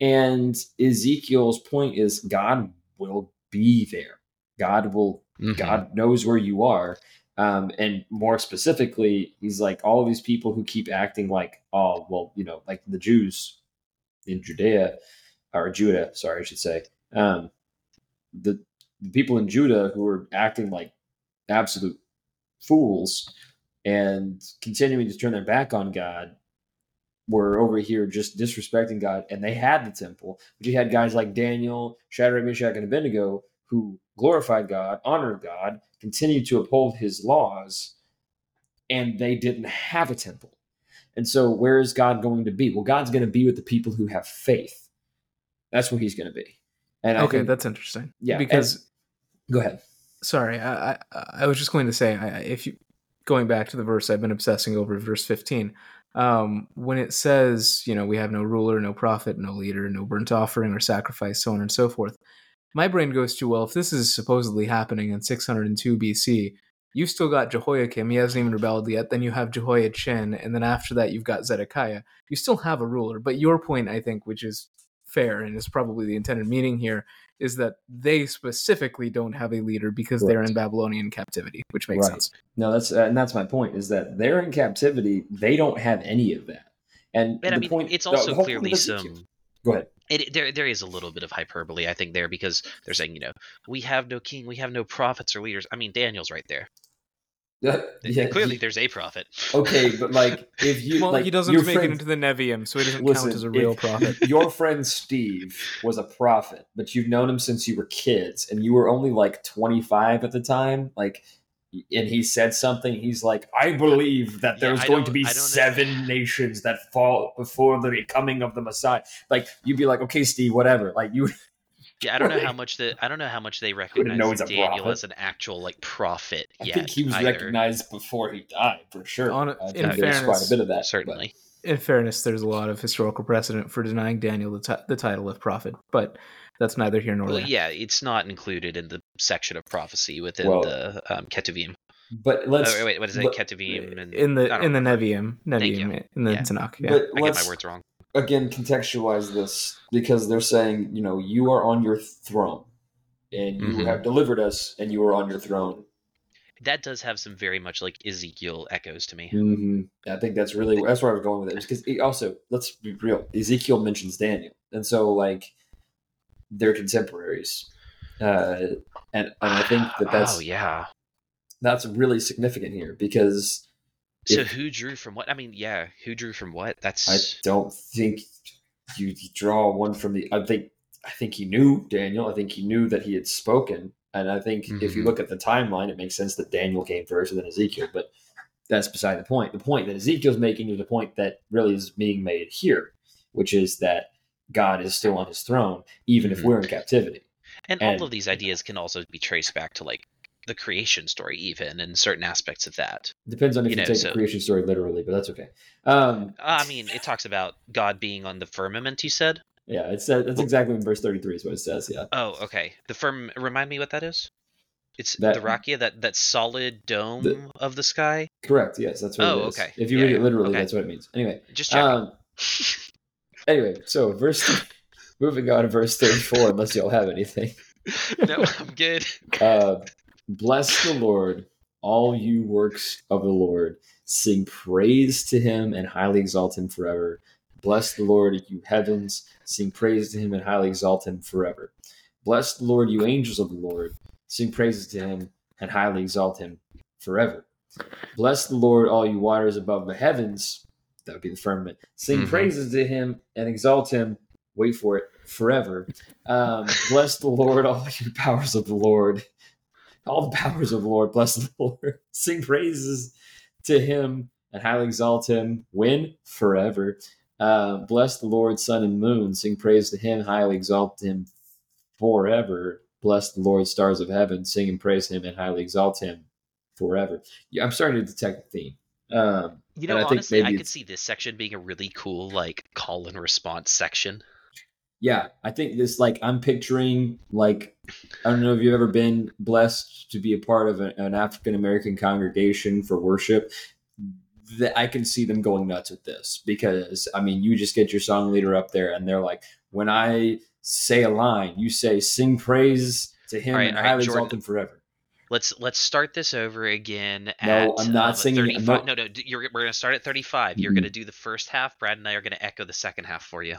And Ezekiel's point is God will be there. God will Mhm. God knows where you are. Um, and more specifically, he's like all of these people who keep acting like, oh, well, you know, like the Jews in Judea or Judah, sorry, I should say. Um, the, the people in Judah who are acting like absolute fools and continuing to turn their back on God were over here just disrespecting God, and they had the temple. But you had guys like Daniel, Shadrach, Meshach, and Abednego who glorified God, honored God, continued to uphold His laws, and they didn't have a temple. And so, where is God going to be? Well, God's going to be with the people who have faith. That's where He's going to be. And okay, think, that's interesting. Yeah, Because go ahead. sorry, I, I I was just going to say, I, if you going back to the verse I've been obsessing over, verse fifteen, um, when it says, you know, we have no ruler, no prophet, no leader, no burnt offering or sacrifice, so on and so forth. My brain goes to, well, if this is supposedly happening in 602 BC, you've still got Jehoiakim. He hasn't even rebelled yet. Then you have Jehoiachin, and then after that, you've got Zedekiah. You still have a ruler. But your point, I think, which is fair and is probably the intended meaning here, is that they specifically don't have a leader because they're in Babylonian captivity, which makes Right. sense. No, that's uh, and that's my point is that they're in captivity. They don't have any of that. And But I mean, point, it's the also clearly point of Ezekiel- some. Go ahead. It, there, there is a little bit of hyperbole, I think, there because they're saying, you know, we have no king, we have no prophets or leaders. I mean, Daniel's right there. Yeah, Clearly, he- there's a prophet. okay, but like if you well, like he doesn't your make it into the Nevi'im, so he doesn't listen, count as a real if prophet. Your friend Steve was a prophet, but you've known him since you were kids, and you were only like 25 at the time. Like, and he said something. He's like, "I believe that there's I going to be I don't know. seven nations that fall before the coming of the Messiah." Like, you'd be like, "Okay, Steve, whatever." Like, you Yeah, I don't know how much the I don't know how much they recognize Daniel as an actual like prophet I yet. think he was either. recognized before he died for sure. On- I think in there's quite a fairness, bit of that. certainly. In fairness, there's a lot of historical precedent for denying Daniel the, ti- the title of prophet, but that's neither here nor Well, there. yeah, it's not included in the section of prophecy within Well, the um, Ketuvim. But, but let's oh, wait, what is it? but- Ketuvim and In the in the. Nevi'im, Nevi'im you. in the Yeah. Tanakh. Yeah. I get my words wrong. Again contextualize this because they're saying, you know, you are on your throne and you Mhm. have delivered us and you are on your throne. That does have some very much like Ezekiel echoes to me. Mm-hmm. I think that's really that's where I was going with it. Because also, let's be real. Ezekiel mentions Daniel, and so like they're contemporaries, uh, and and I think that that's oh yeah. that's really significant here because So if- who drew from what? I mean, yeah, who drew from what? That's I don't think you draw one from the. I think I think he knew Daniel. I think he knew that he had spoken, and I think if you Mhm. look at the timeline, it makes sense that Daniel came first and then Ezekiel. But that's beside the point. The point that Ezekiel's making is the point that really is being made here, which is that God is still on His throne, even if Mhm. we're in captivity. and, and- all of these ideas can also be traced back to like the creation story, even and certain aspects of that. Depends on if You you, know, take so- the creation story literally, but that's okay. Um, Uh, I mean, it talks about God being on the firmament. You said. yeah, it's that's exactly in verse thirty-three is what it says. Yeah. Oh, okay. The firm. Remind me what that is. It's That- the Rakia, that that solid dome of the sky. Correct. Yes, that's what Oh, it is. okay. If you Yeah, read yeah, it literally, okay. that's what it means. Anyway, Just um, anyway, so verse. moving on to verse thirty-four. unless y'all have anything. no, I'm good. Uh, Bless the Lord, all you works of the Lord. Sing praise to him and highly exalt him forever. Bless the Lord, you heavens. Sing praise to him and highly exalt him forever. Bless the Lord, you angels of the Lord. Sing praises to him and highly exalt him forever. Bless the Lord, all you waters above the heavens. That would be the firmament. Sing Mhm. praises to him and exalt him. Wait for it forever. Um, bless the Lord, all you powers of the Lord all the powers of the Lord. Bless the Lord. Sing praises to him and highly exalt him. Win forever. Uh, bless the Lord, sun and moon. Sing praise to him, highly exalt him forever. Bless the Lord, stars of heaven. Sing and praise him and highly exalt him forever. Yeah, I'm starting to detect a theme. Um, You know, I think honestly, I could see this section being a really cool, like call and response section. Yeah, I think this like I'm picturing like I don't know if you've ever been blessed to be a part of a- an African American congregation for worship. That I can see them going nuts with this because I mean, you just get your song leader up there and they're like, when I say a line, you say sing praise to him right, and right, highly Jordan. exalt him forever. Let's let's start this over again. No, I'm not um, singing it. I'm not- No, no, you're, we're gonna start at 35. You're Mhm. gonna do the first half. Brad and I are gonna echo the second half for you.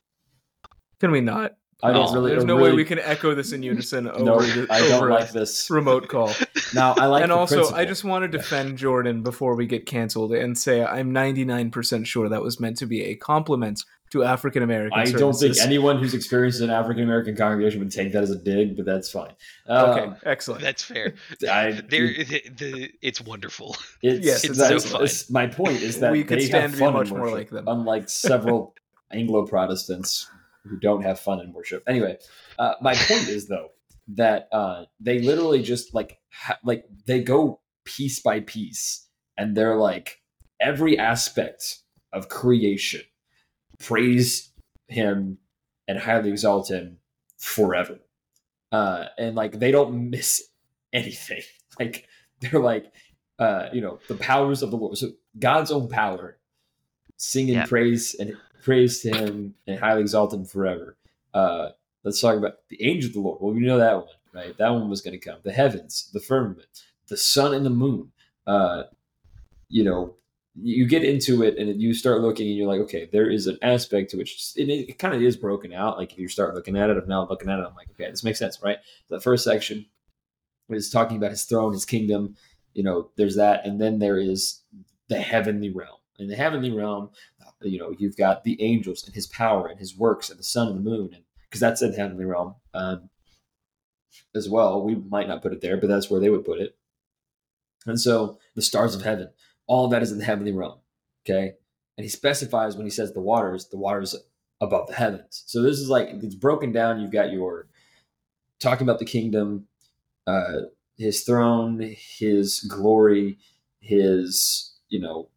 Can we not? I don't really. There's no really, way we can echo this in unison over, No, the, I don't over a like this. remote call. Now I like. and the also, I just want to defend Jordan before we get canceled and say I'm 99% sure that was meant to be a compliment to African American I don't think anyone who's experienced an African American congregation would take that as a dig, but that's fine. Okay, Um, excellent. That's fair. I, There, the, the, it's wonderful. it's, Yes, it's that's- so fun. that's- My point is that We could they stand have to be much more worship, like them. unlike several Anglo Protestants who don't have fun in worship. Anyway, uh, my point is though that uh, they literally just like ha- like they go piece by piece, and they're like every aspect of creation praise him and highly exalt him forever. Uh, and like they don't miss anything. Like they're like, uh, you know, the powers of the Lord. So God's own power, singing Yeah. praise and praise to Him and highly exalt Him forever. Uh, let's talk about the angel of the Lord. Well, we know that one, right? That one was going to come. The heavens, the firmament, the sun and the moon. Uh, you know, you get into it and you start looking and you're like, okay, there is an aspect to which it, it kind of is broken out. Like if you start looking at it, I'm now looking at it, I'm like, okay, this makes sense, right? The first section is talking about his throne, his kingdom. You know, there's that, and then there is the heavenly realm. In the heavenly realm, you know, you've got the angels and his power and his works and the sun and the moon, and because that's in the heavenly realm um, as well. We might not put it there, but that's where they would put it. And so the stars of heaven, all that is in the heavenly realm. Okay. And he specifies when he says the waters, the waters above the heavens. So this is like it's broken down. You've got your talking about the kingdom, uh, his throne, his glory, his, you know,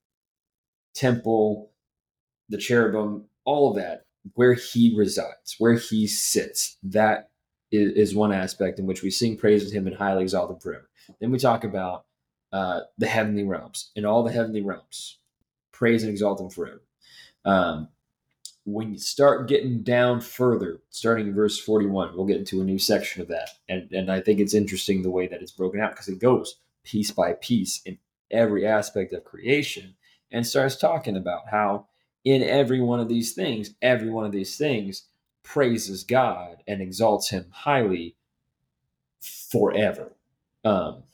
temple, the cherubim, all of that, where he resides, where he sits. That is, is one aspect in which we sing praise to him and highly exalt him forever. Then we talk about uh, the heavenly realms. and all the heavenly realms, praise and exalt him forever. Um, when you start getting down further, starting in verse 41, we'll get into a new section of that. And, and I think it's interesting the way that it's broken out because it goes piece by piece in every aspect of creation and starts talking about how in every one of these things, every one of these things praises God and exalts him highly forever. Um,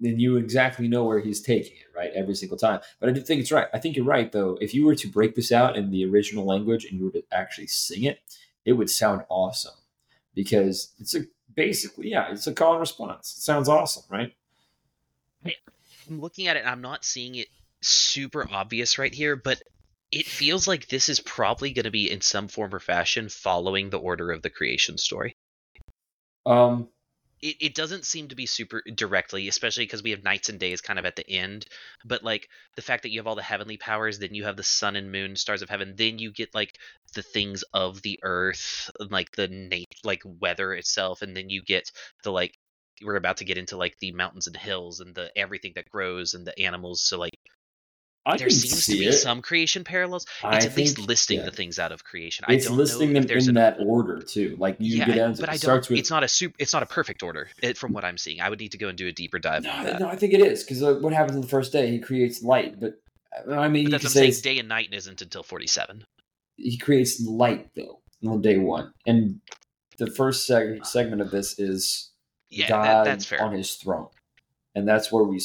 then you exactly know where he's taking it, right? Every single time. But I do think it's right. I think you're right, though. If you were to break this out in the original language and you were to actually sing it, it would sound awesome because it's a basically, yeah, it's a call and response. It sounds awesome, right? I'm looking at it and I'm not seeing it super obvious right here, but it feels like this is probably going to be in some form or fashion following the order of the creation story. Um, It, it doesn't seem to be super directly, especially because we have nights and days kind of at the end. But like the fact that you have all the heavenly powers, then you have the sun and moon, stars of heaven, then you get like the things of the earth, like the nat- like weather itself, and then you get the like we're about to get into like the mountains and hills and the everything that grows and the animals. So like I there seems to be it. some creation parallels. I It's at least think- listing yeah. the things out of creation. It's I don't listing know them in an, that order too. Like you yeah, get I- to but I it don't. starts with It's not a super. It's not a perfect order it, from what I'm seeing. I would need to go and do a deeper dive. no, that. no, I think it is because uh, what happens on the first day? He creates light, but uh, I mean, But you that's what I'm saying. Day and night isn't until 47. he creates light though on day one, and the first seg- segment of this is Yeah, God that, on His throne, and that's where we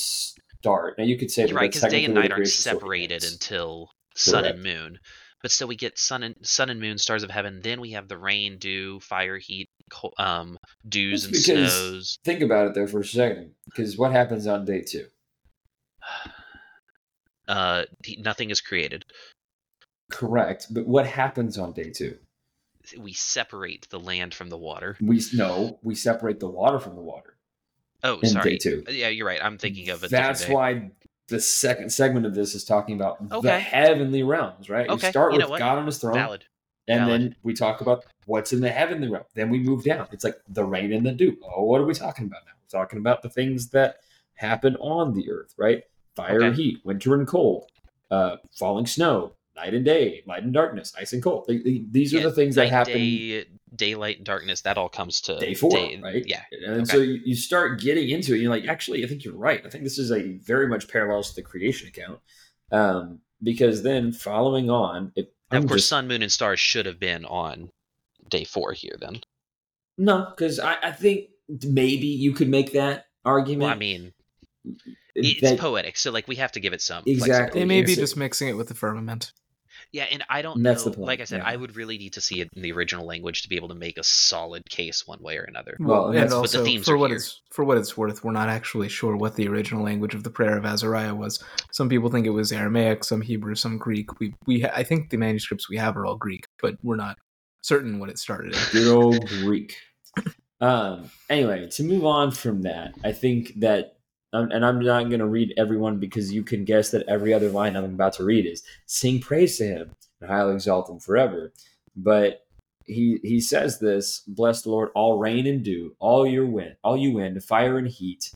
start. Now you could say that right, because day and night aren't separated until sun and moon. But still, we get sun and sun and moon, stars of heaven. Then we have the rain, dew, fire, heat, co- um, dews That's and snows. Think about it though for a second, because what happens on day two? Uh, nothing is created. Correct, but what happens on day two? We separate the land from the water. We no, we separate the water from the water. Oh, In sorry. day two. Yeah, you're right. I'm thinking of it. That's why the second segment of this is talking about the heavenly realms, right? Okay, You start you with? God on his throne, Valid. and valid. then we talk about what's in the heavenly realm. Then we move down. It's like the rain and the dew. Oh, what are we talking about now? We're talking about the things that happen on the earth, right? Fire and heat, winter and cold, uh, falling snow, night and day, light and darkness, ice and cold. They- they- these are the things that happen Day, daylight and darkness. That all comes to day four, day- right? Yeah. And Okay. so you, you start getting into it. You're like, actually, I think you're right. I think this is a very much parallels to the creation account. Um, because then following on, if of course, just- sun, moon, and stars should have been on day four here. Then. no, because I, I think maybe you could make that argument. Well, I mean, it's that- poetic, so like we have to give it some. Exactly. flexibility. They may be Yes, just mixing it with the firmament. Yeah, and I don't And that's know. the point, Like I said, yeah. I would really need to see it in the original language to be able to make a solid case one way or another. Well, and and that's- but the also themes for are what here. it's for what it's worth, we're not actually sure what the original language of the prayer of Azariah was. Some people think it was Aramaic, some Hebrew, some Greek. We we ha- I think the manuscripts we have are all Greek, but we're not certain what it started in. good old Greek. Um, anyway, to move on from that, I think that, and I'm not going to read everyone because you can guess that every other line I'm about to read is "Sing praise to Him and highly exalt Him forever." But he he says this: "Bless the Lord, all rain and dew, all your wind, all you wind, fire and heat,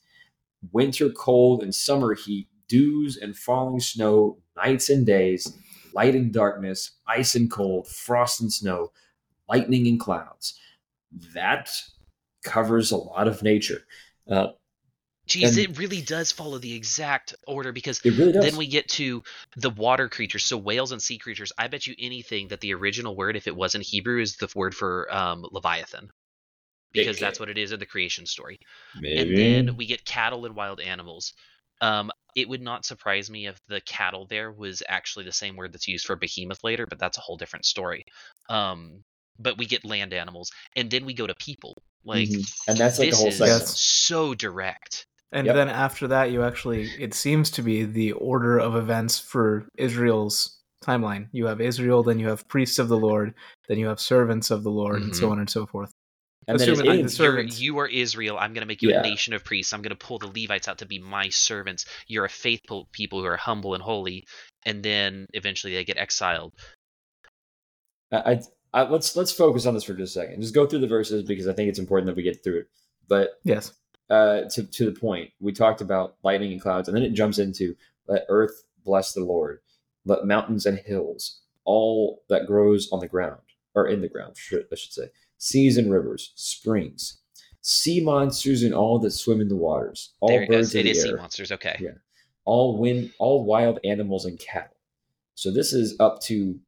winter cold and summer heat, dews and falling snow, nights and days, light and darkness, ice and cold, frost and snow, lightning and clouds." That covers a lot of nature. Uh, Geez, And- it really does follow the exact order because it really does. then we get to the water creatures, so whales and sea creatures. I bet you anything that the original word, if it wasn't Hebrew, is the word for um, Leviathan, because that's what it is in the creation story. Maybe. And then we get cattle and wild animals. Um, it would not surprise me if the cattle there was actually the same word that's used for behemoth later, but that's a whole different story. Um, but we get land animals, and then we go to people. Like, Mhm. and that's like the this whole is segment. so direct. And Yep. then after that, you actually, it seems to be the order of events for Israel's timeline. You have Israel, then you have priests of the Lord, then you have servants of the Lord, and so mm-hmm. on and so forth. And then assuming it the You're, you are Israel. I'm going to make you Yeah. a nation of priests. I'm going to pull the Levites out to be my servants. You're a faithful people who are humble and holy. And then eventually they get exiled. I, I, I, let's let's focus on this for just a second. Just go through the verses because I think it's important that we get through it. But Yes. Uh, to to the point, we talked about lightning and clouds, and then it jumps into let earth bless the Lord, let mountains and hills, all that grows on the ground or in the ground, I should say, seas and rivers, springs, sea monsters and all that swim in the waters, all there birds of It is sea monsters. Okay. Yeah. all wind, all wild animals and cattle. So this is up to,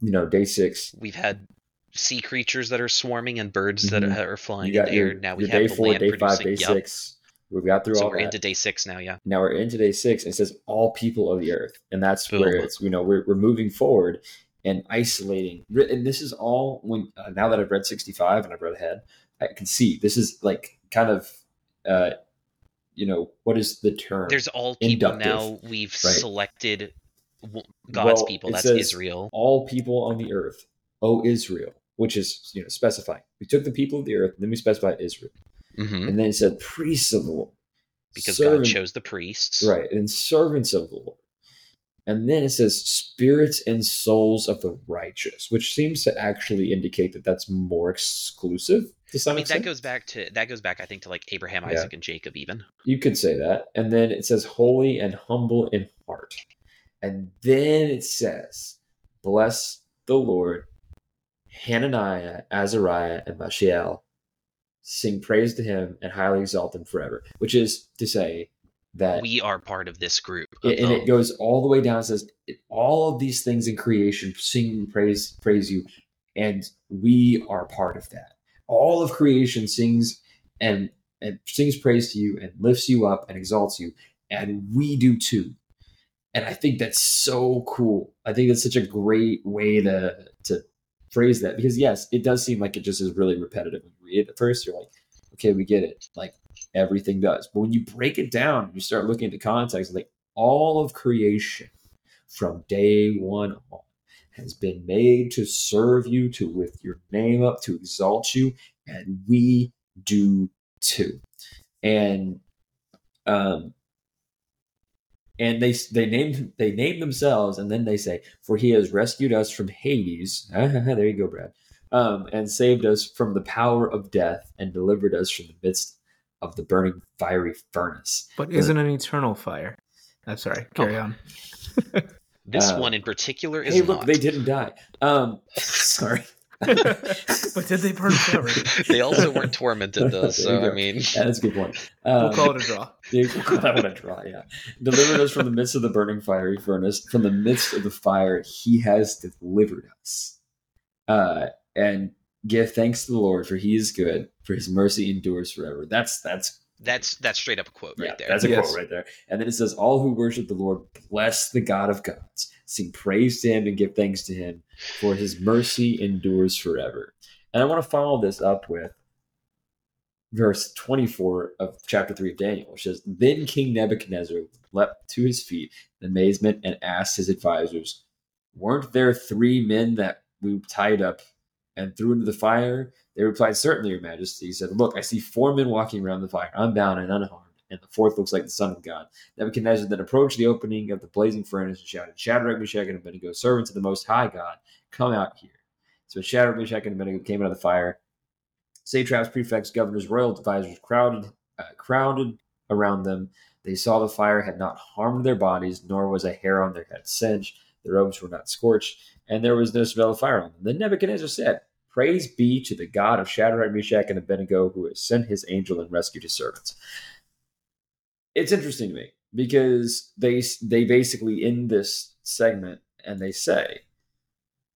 you know, day six. We've had sea creatures that are swarming and birds that Mhm. are flying in the your, air. Now we have day four, day five, day Yup. six. We've got through So all we're that. into day six now. Yeah. now we're into day six and it says all people of the earth and that's Boom. where it's you know we're, we're moving forward and isolating and this is all when uh, now that i've read 65 and i've read ahead i can see this is like kind of uh you know what is the term There's all people Inductive, now. We've right. selected God's Well, people. That's Israel. all people on the earth o israel which is you know specifying we took the people of the earth then we specified israel hmm and then it said priests of the lord Because servant- God chose the priests. Right, and servants of the Lord. And then it says spirits and souls of the righteous, which seems to actually indicate that that's more exclusive. To some I mean, extent. that goes back to that goes back, I think, to like Abraham, Yeah. Isaac, and Jacob, even. You could say that. And then it says holy and humble in heart. And then it says, bless the Lord, Hananiah, Azariah, and Mishael. Sing praise to him and highly exalt him forever. Which is to say that We are part of this group. of it, and it goes all the way down. Says all of these things in creation sing praise praise you, and we are part of that. All of creation sings and and sings praise to you and lifts you up and exalts you, and we do too. And I think that's so cool. I think that's such a great way to phrase that because yes, it does seem like it just is really repetitive. When you read it at first, you're like, okay, we get it. Like everything does. But when you break it down, you start looking at the context, like all of creation from day one on has been made to serve you, to lift your name up, to exalt you, and we do too. And um and they they named they named themselves, and then they say, "For he has rescued us from Hades." there you go, Brad. Um, and saved us from the power of death, and delivered us from the midst of the burning fiery furnace. But isn't an eternal fire? I'm sorry. Carry on. this uh, one in particular is Hey, look, not. they didn't die. Um, sorry. But did they burn forever? they also weren't tormented though, so I mean, Yeah, that's a good point. Um, We'll call it a draw. Yeah, we'll call that one a draw. Yeah, delivered us from the midst of the burning fiery furnace, from the midst of the fire. He has delivered us, uh, and give thanks to the Lord, for He is good, for His mercy endures forever. That's that's that's that's straight up a quote right yeah, there. that's a Yes. quote right there. And then it says, "All who worship the Lord bless the God of gods, sing praise to Him, and give thanks to Him, for His mercy endures forever." And I want to follow this up with verse 24 of chapter 3 of Daniel, which says, Then King Nebuchadnezzar leapt to his feet in amazement and asked his advisors, Weren't there three men that we tied up and threw into the fire? They replied, Certainly, Your Majesty. He said, Look, I see four men walking around the fire, unbound and unharmed, and the fourth looks like the Son of God. Nebuchadnezzar then approached the opening of the blazing furnace and shouted, Shadrach, Meshach, and Abednego, servants of the Most High God, come out here. So Shadrach, Meshach, and Abednego came out of the fire. Satraps, prefects, governors, royal advisors crowded, uh, crowded around them. They saw the fire had not harmed their bodies, nor was a hair on their head singed. Their robes were not scorched, and there was no smell of fire on them. Then Nebuchadnezzar said, Praise be to the God of Shadrach, Meshach, and Abednego, who has sent his angel and rescued his servants. It's interesting to me because they they basically in this segment and they say,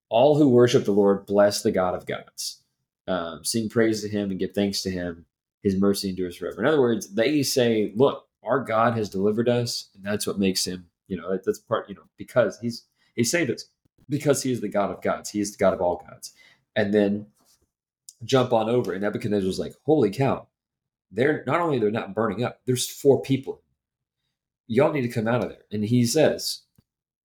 "All who worship the Lord bless the God of gods, um, sing praise to Him and give thanks to Him. His mercy endures forever." In other words, they say, "Look, our God has delivered us, and that's what makes Him. You know, that's part. You know, because He's He saved us because He is the God of gods. He is the God of all gods." And then jump on over, and Nebuchadnezzar's like, "Holy cow!" They're not only they're not burning up. There's four people. Y'all need to come out of there. And he says,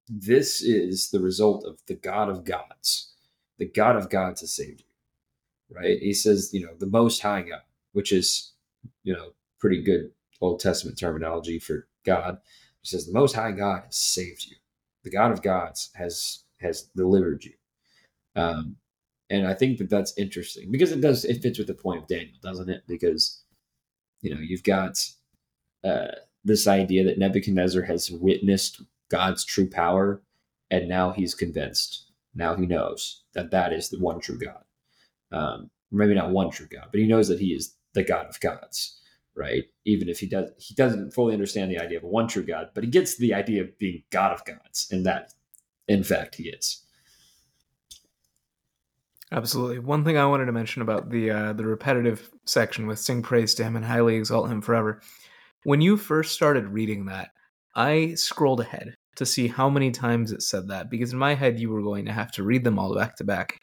"This is the result of the God of gods. The God of gods has saved you." Right? He says, you know, the Most High God, which is, you know, pretty good Old Testament terminology for God. He says, "The Most High God has saved you. The God of gods has has delivered you." Um, and I think that that's interesting because it does it fits with the point of Daniel, doesn't it? Because you know you've got uh, this idea that Nebuchadnezzar has witnessed God's true power, and now he's convinced. Now he knows that that is the one true God. Um, maybe not one true God, but he knows that he is the God of gods, right? Even if he does, he doesn't fully understand the idea of a one true God, but he gets the idea of being God of gods, and that, in fact, he is. Absolutely. One thing I wanted to mention about the uh, the repetitive section with "Sing praise to Him and highly exalt Him forever." When you first started reading that, I scrolled ahead to see how many times it said that because in my head you were going to have to read them all back to back,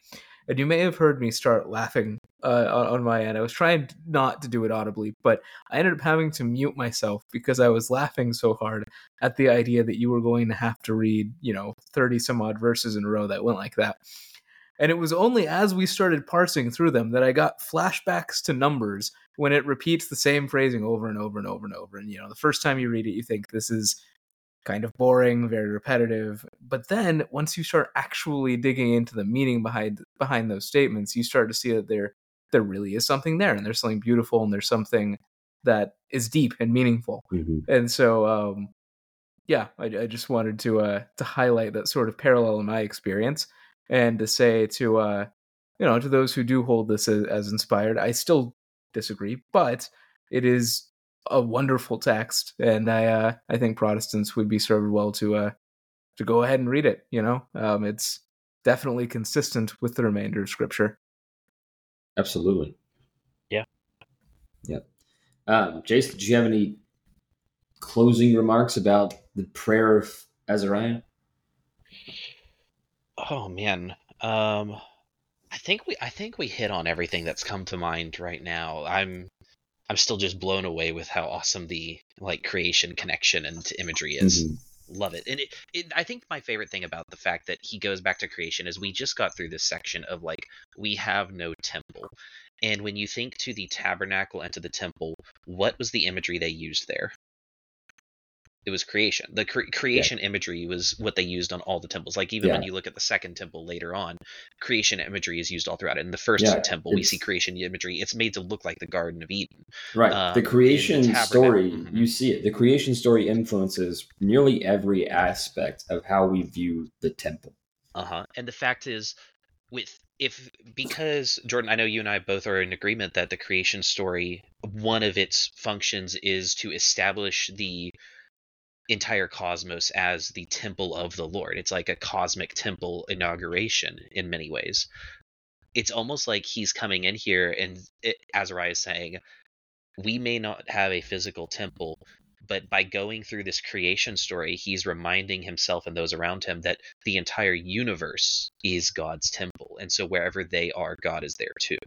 and you may have heard me start laughing uh, on, my end. I was trying not to do it audibly, but I ended up having to mute myself because I was laughing so hard at the idea that you were going to have to read, you know, thirty some odd verses in a row that went like that. And it was only as we started parsing through them that I got flashbacks to numbers when it repeats the same phrasing over and over and over and over. And, you know, the first time you read it, you think this is kind of boring, very repetitive. But then once you start actually digging into the meaning behind behind those statements, you start to see that they're there really is something there and there's something beautiful and there's something that is deep and meaningful. Mhm. And so, um, yeah, I, I just wanted to uh, to highlight that sort of parallel in my experience, and to say to uh, you know to those who do hold this as, as inspired, I still disagree, but it is a wonderful text, and I uh, I think Protestants would be served well to uh, to go ahead and read it. You know, um, it's definitely consistent with the remainder of Scripture. Absolutely. Yeah. Yeah. Um, Jason, did you have any closing remarks about the prayer of Azariah? Oh man. Um I think we I think we hit on everything that's come to mind right now. I'm I'm still just blown away with how awesome the like creation connection and imagery is. Mhm. Love it. And it, it I think my favorite thing about the fact that he goes back to creation is we just got through this section of like we have no temple. And when you think to the tabernacle and to the temple, what was the imagery they used there? It was creation. The cre- creation imagery was what they used on all the temples. Like even when you look at the second temple later on, creation imagery is used all throughout it. In the first Yeah, temple, we see creation imagery. It's made to look like the Garden of Eden. Right. Um, the the creation tabernacle- story, Mhm. you see it. The creation story influences nearly every aspect of how we view the temple. Uh huh. And the fact is, with if because Jordan, I know you and I both are in agreement that the creation story, one of its functions is to establish the entire cosmos as the temple of the Lord. It's like a cosmic temple inauguration in many ways. It's almost like he's coming in here and it, Azariah is saying, we may not have a physical temple, but by going through this creation story, he's reminding himself and those around him that the entire universe is God's temple. And so wherever they are, God is there too.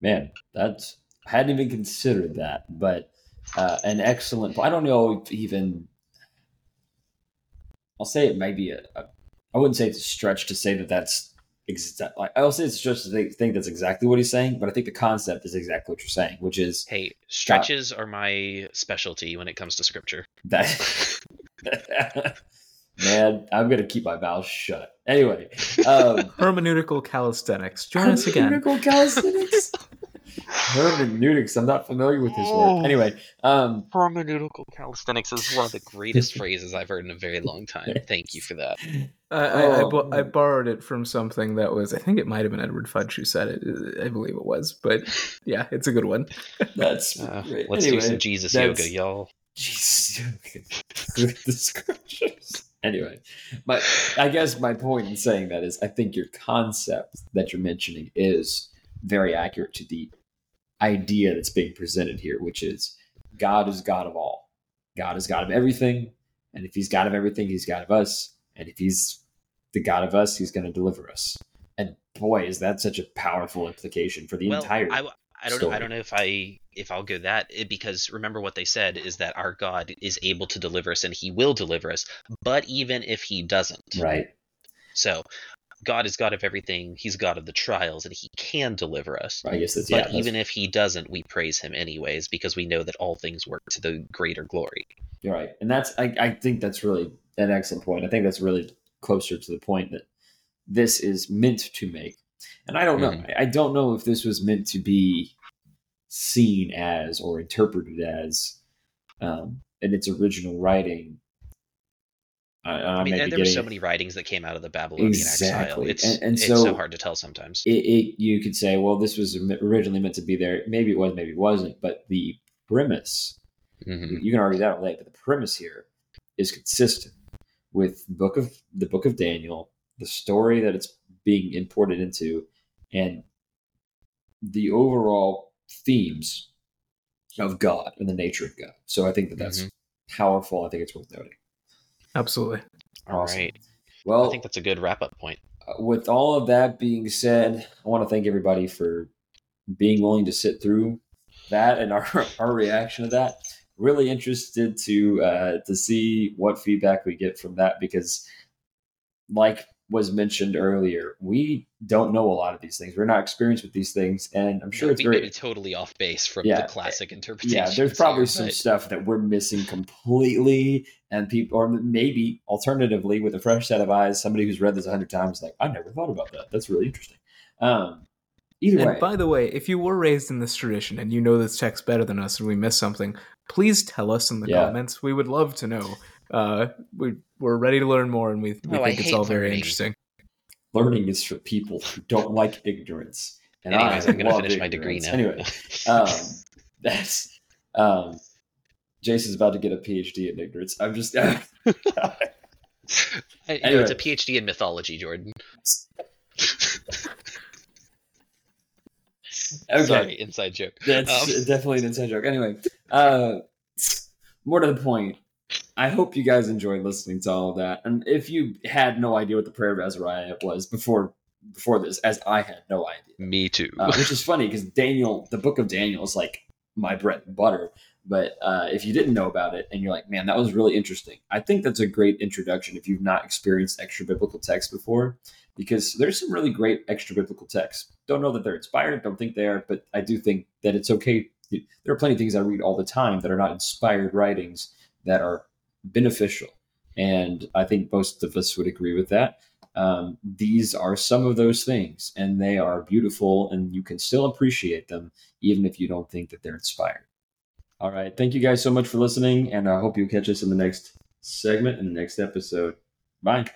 Man, that's I hadn't even considered that, but uh, an excellent. I don't know if even. I'll say it may be a, a. I wouldn't say it's a stretch to say that that's exact. Like I'll say it's just to think, think that's exactly what he's saying, but I think the concept is exactly what you're saying, which is Hey, stretches are my specialty when it comes to scripture. that. Man, I'm gonna keep my mouth shut. Anyway, um, Hermeneutical calisthenics. Join us again. Hermeneutical calisthenics. Hermeneutics. I'm not familiar with this work. Anyway, um, Hermeneutical calisthenics is one of the greatest phrases I've heard in a very long time. Thank you for that. I, I, I, Oh, bo- I borrowed it from something that was, I think it might have been Edward Fudge who said it. I believe it was, but yeah, it's a good one. that's Uh, great. let's Anyway, do some Jesus yoga, y'all. Jesus, with the scriptures. Anyway, but I guess my point in saying that is, I think your concept that you're mentioning is very accurate to the idea that's being presented here, which is God is God of all. God is God of everything, and if He's God of everything, He's God of us, and if He's the God of us, He's going to deliver us. And boy, is that such a powerful implication for the well, entire. I, I don't know. I don't know if I if I'll go that it, because remember what they said is that our God is able to deliver us and He will deliver us. But even if He doesn't, right. so God is God of everything. He's God of the trials, and He can deliver us. I guess that's But yeah. that's- even if He doesn't, we praise Him anyways because we know that all things work to the greater glory. You're right. And that's I, I think that's really an excellent point. I think that's really closer to the point that this is meant to make. And I don't know. Mhm. I don't know if this was meant to be seen as or interpreted as um, in its original writing. I, I, I mean, and there were so many writings that came out of the Babylonian exile. Exactly. It's And- and it's so- so hard to tell sometimes. it, it you could say, well, this was originally meant to be there. Maybe it was, maybe it wasn't. But the premise Mhm. you can argue that all day, but the premise here is consistent with book of the book of Daniel, the story that it's being imported into, and the overall themes of God and the nature of God. So I think that that's Mhm. powerful. I think it's worth noting. Absolutely. All Awesome. right. Well, I think that's a good wrap up point. uh, with all of that being said, I want to thank everybody for being willing to sit through that and our, our reaction to that. Really interested to uh, to see what feedback we get from that because, like was mentioned earlier, we don't know a lot of these things. We're not experienced with these things, and I'm sure No, it's we very be totally off base from Yeah, the classic interpretation. yeah. There's probably some stuff that we're missing completely, and people, or maybe alternatively, with a fresh set of eyes, somebody who's read this a hundred times, like I never thought about that. That's really interesting. Um, Either And way, by the way, if you were raised in this tradition and you know this text better than us and we miss something, please tell us in the Yeah. comments. We would love to know. Uh, we, we're ready to learn more and we, we Oh, I think it's all very learning. interesting. learning is for people who don't like ignorance. And Anyways, I I'm gonna love finish my degree now. Anyway, um, that's um, Jason's about to get a PhD in ignorance. I'm just I- you know, it's a PhD in mythology, Jordan. okay. Sorry, inside joke. That's Um, definitely an inside joke. Anyway, uh, more to the point. I hope you guys enjoyed listening to all of that. And if you had no idea what the prayer of Azariah was before before this, as I had no idea, Me too. uh, which is funny because Daniel, the book of Daniel, is like my bread and butter. But uh, if you didn't know about it and you're like, man, that was really interesting, I think that's a great introduction if you've not experienced extra biblical text before, because there's some really great extra biblical texts. Don't know that they're inspired, don't think they are, but I do think that it's okay. There are plenty of things I read all the time that are not inspired writings that are beneficial. And I think most of us would agree with that. Um, these are some of those things and they are beautiful and you can still appreciate them even if you don't think that they're inspired. All right. Thank you guys so much for listening and i hope you catch us in the next segment in the next episode. Bye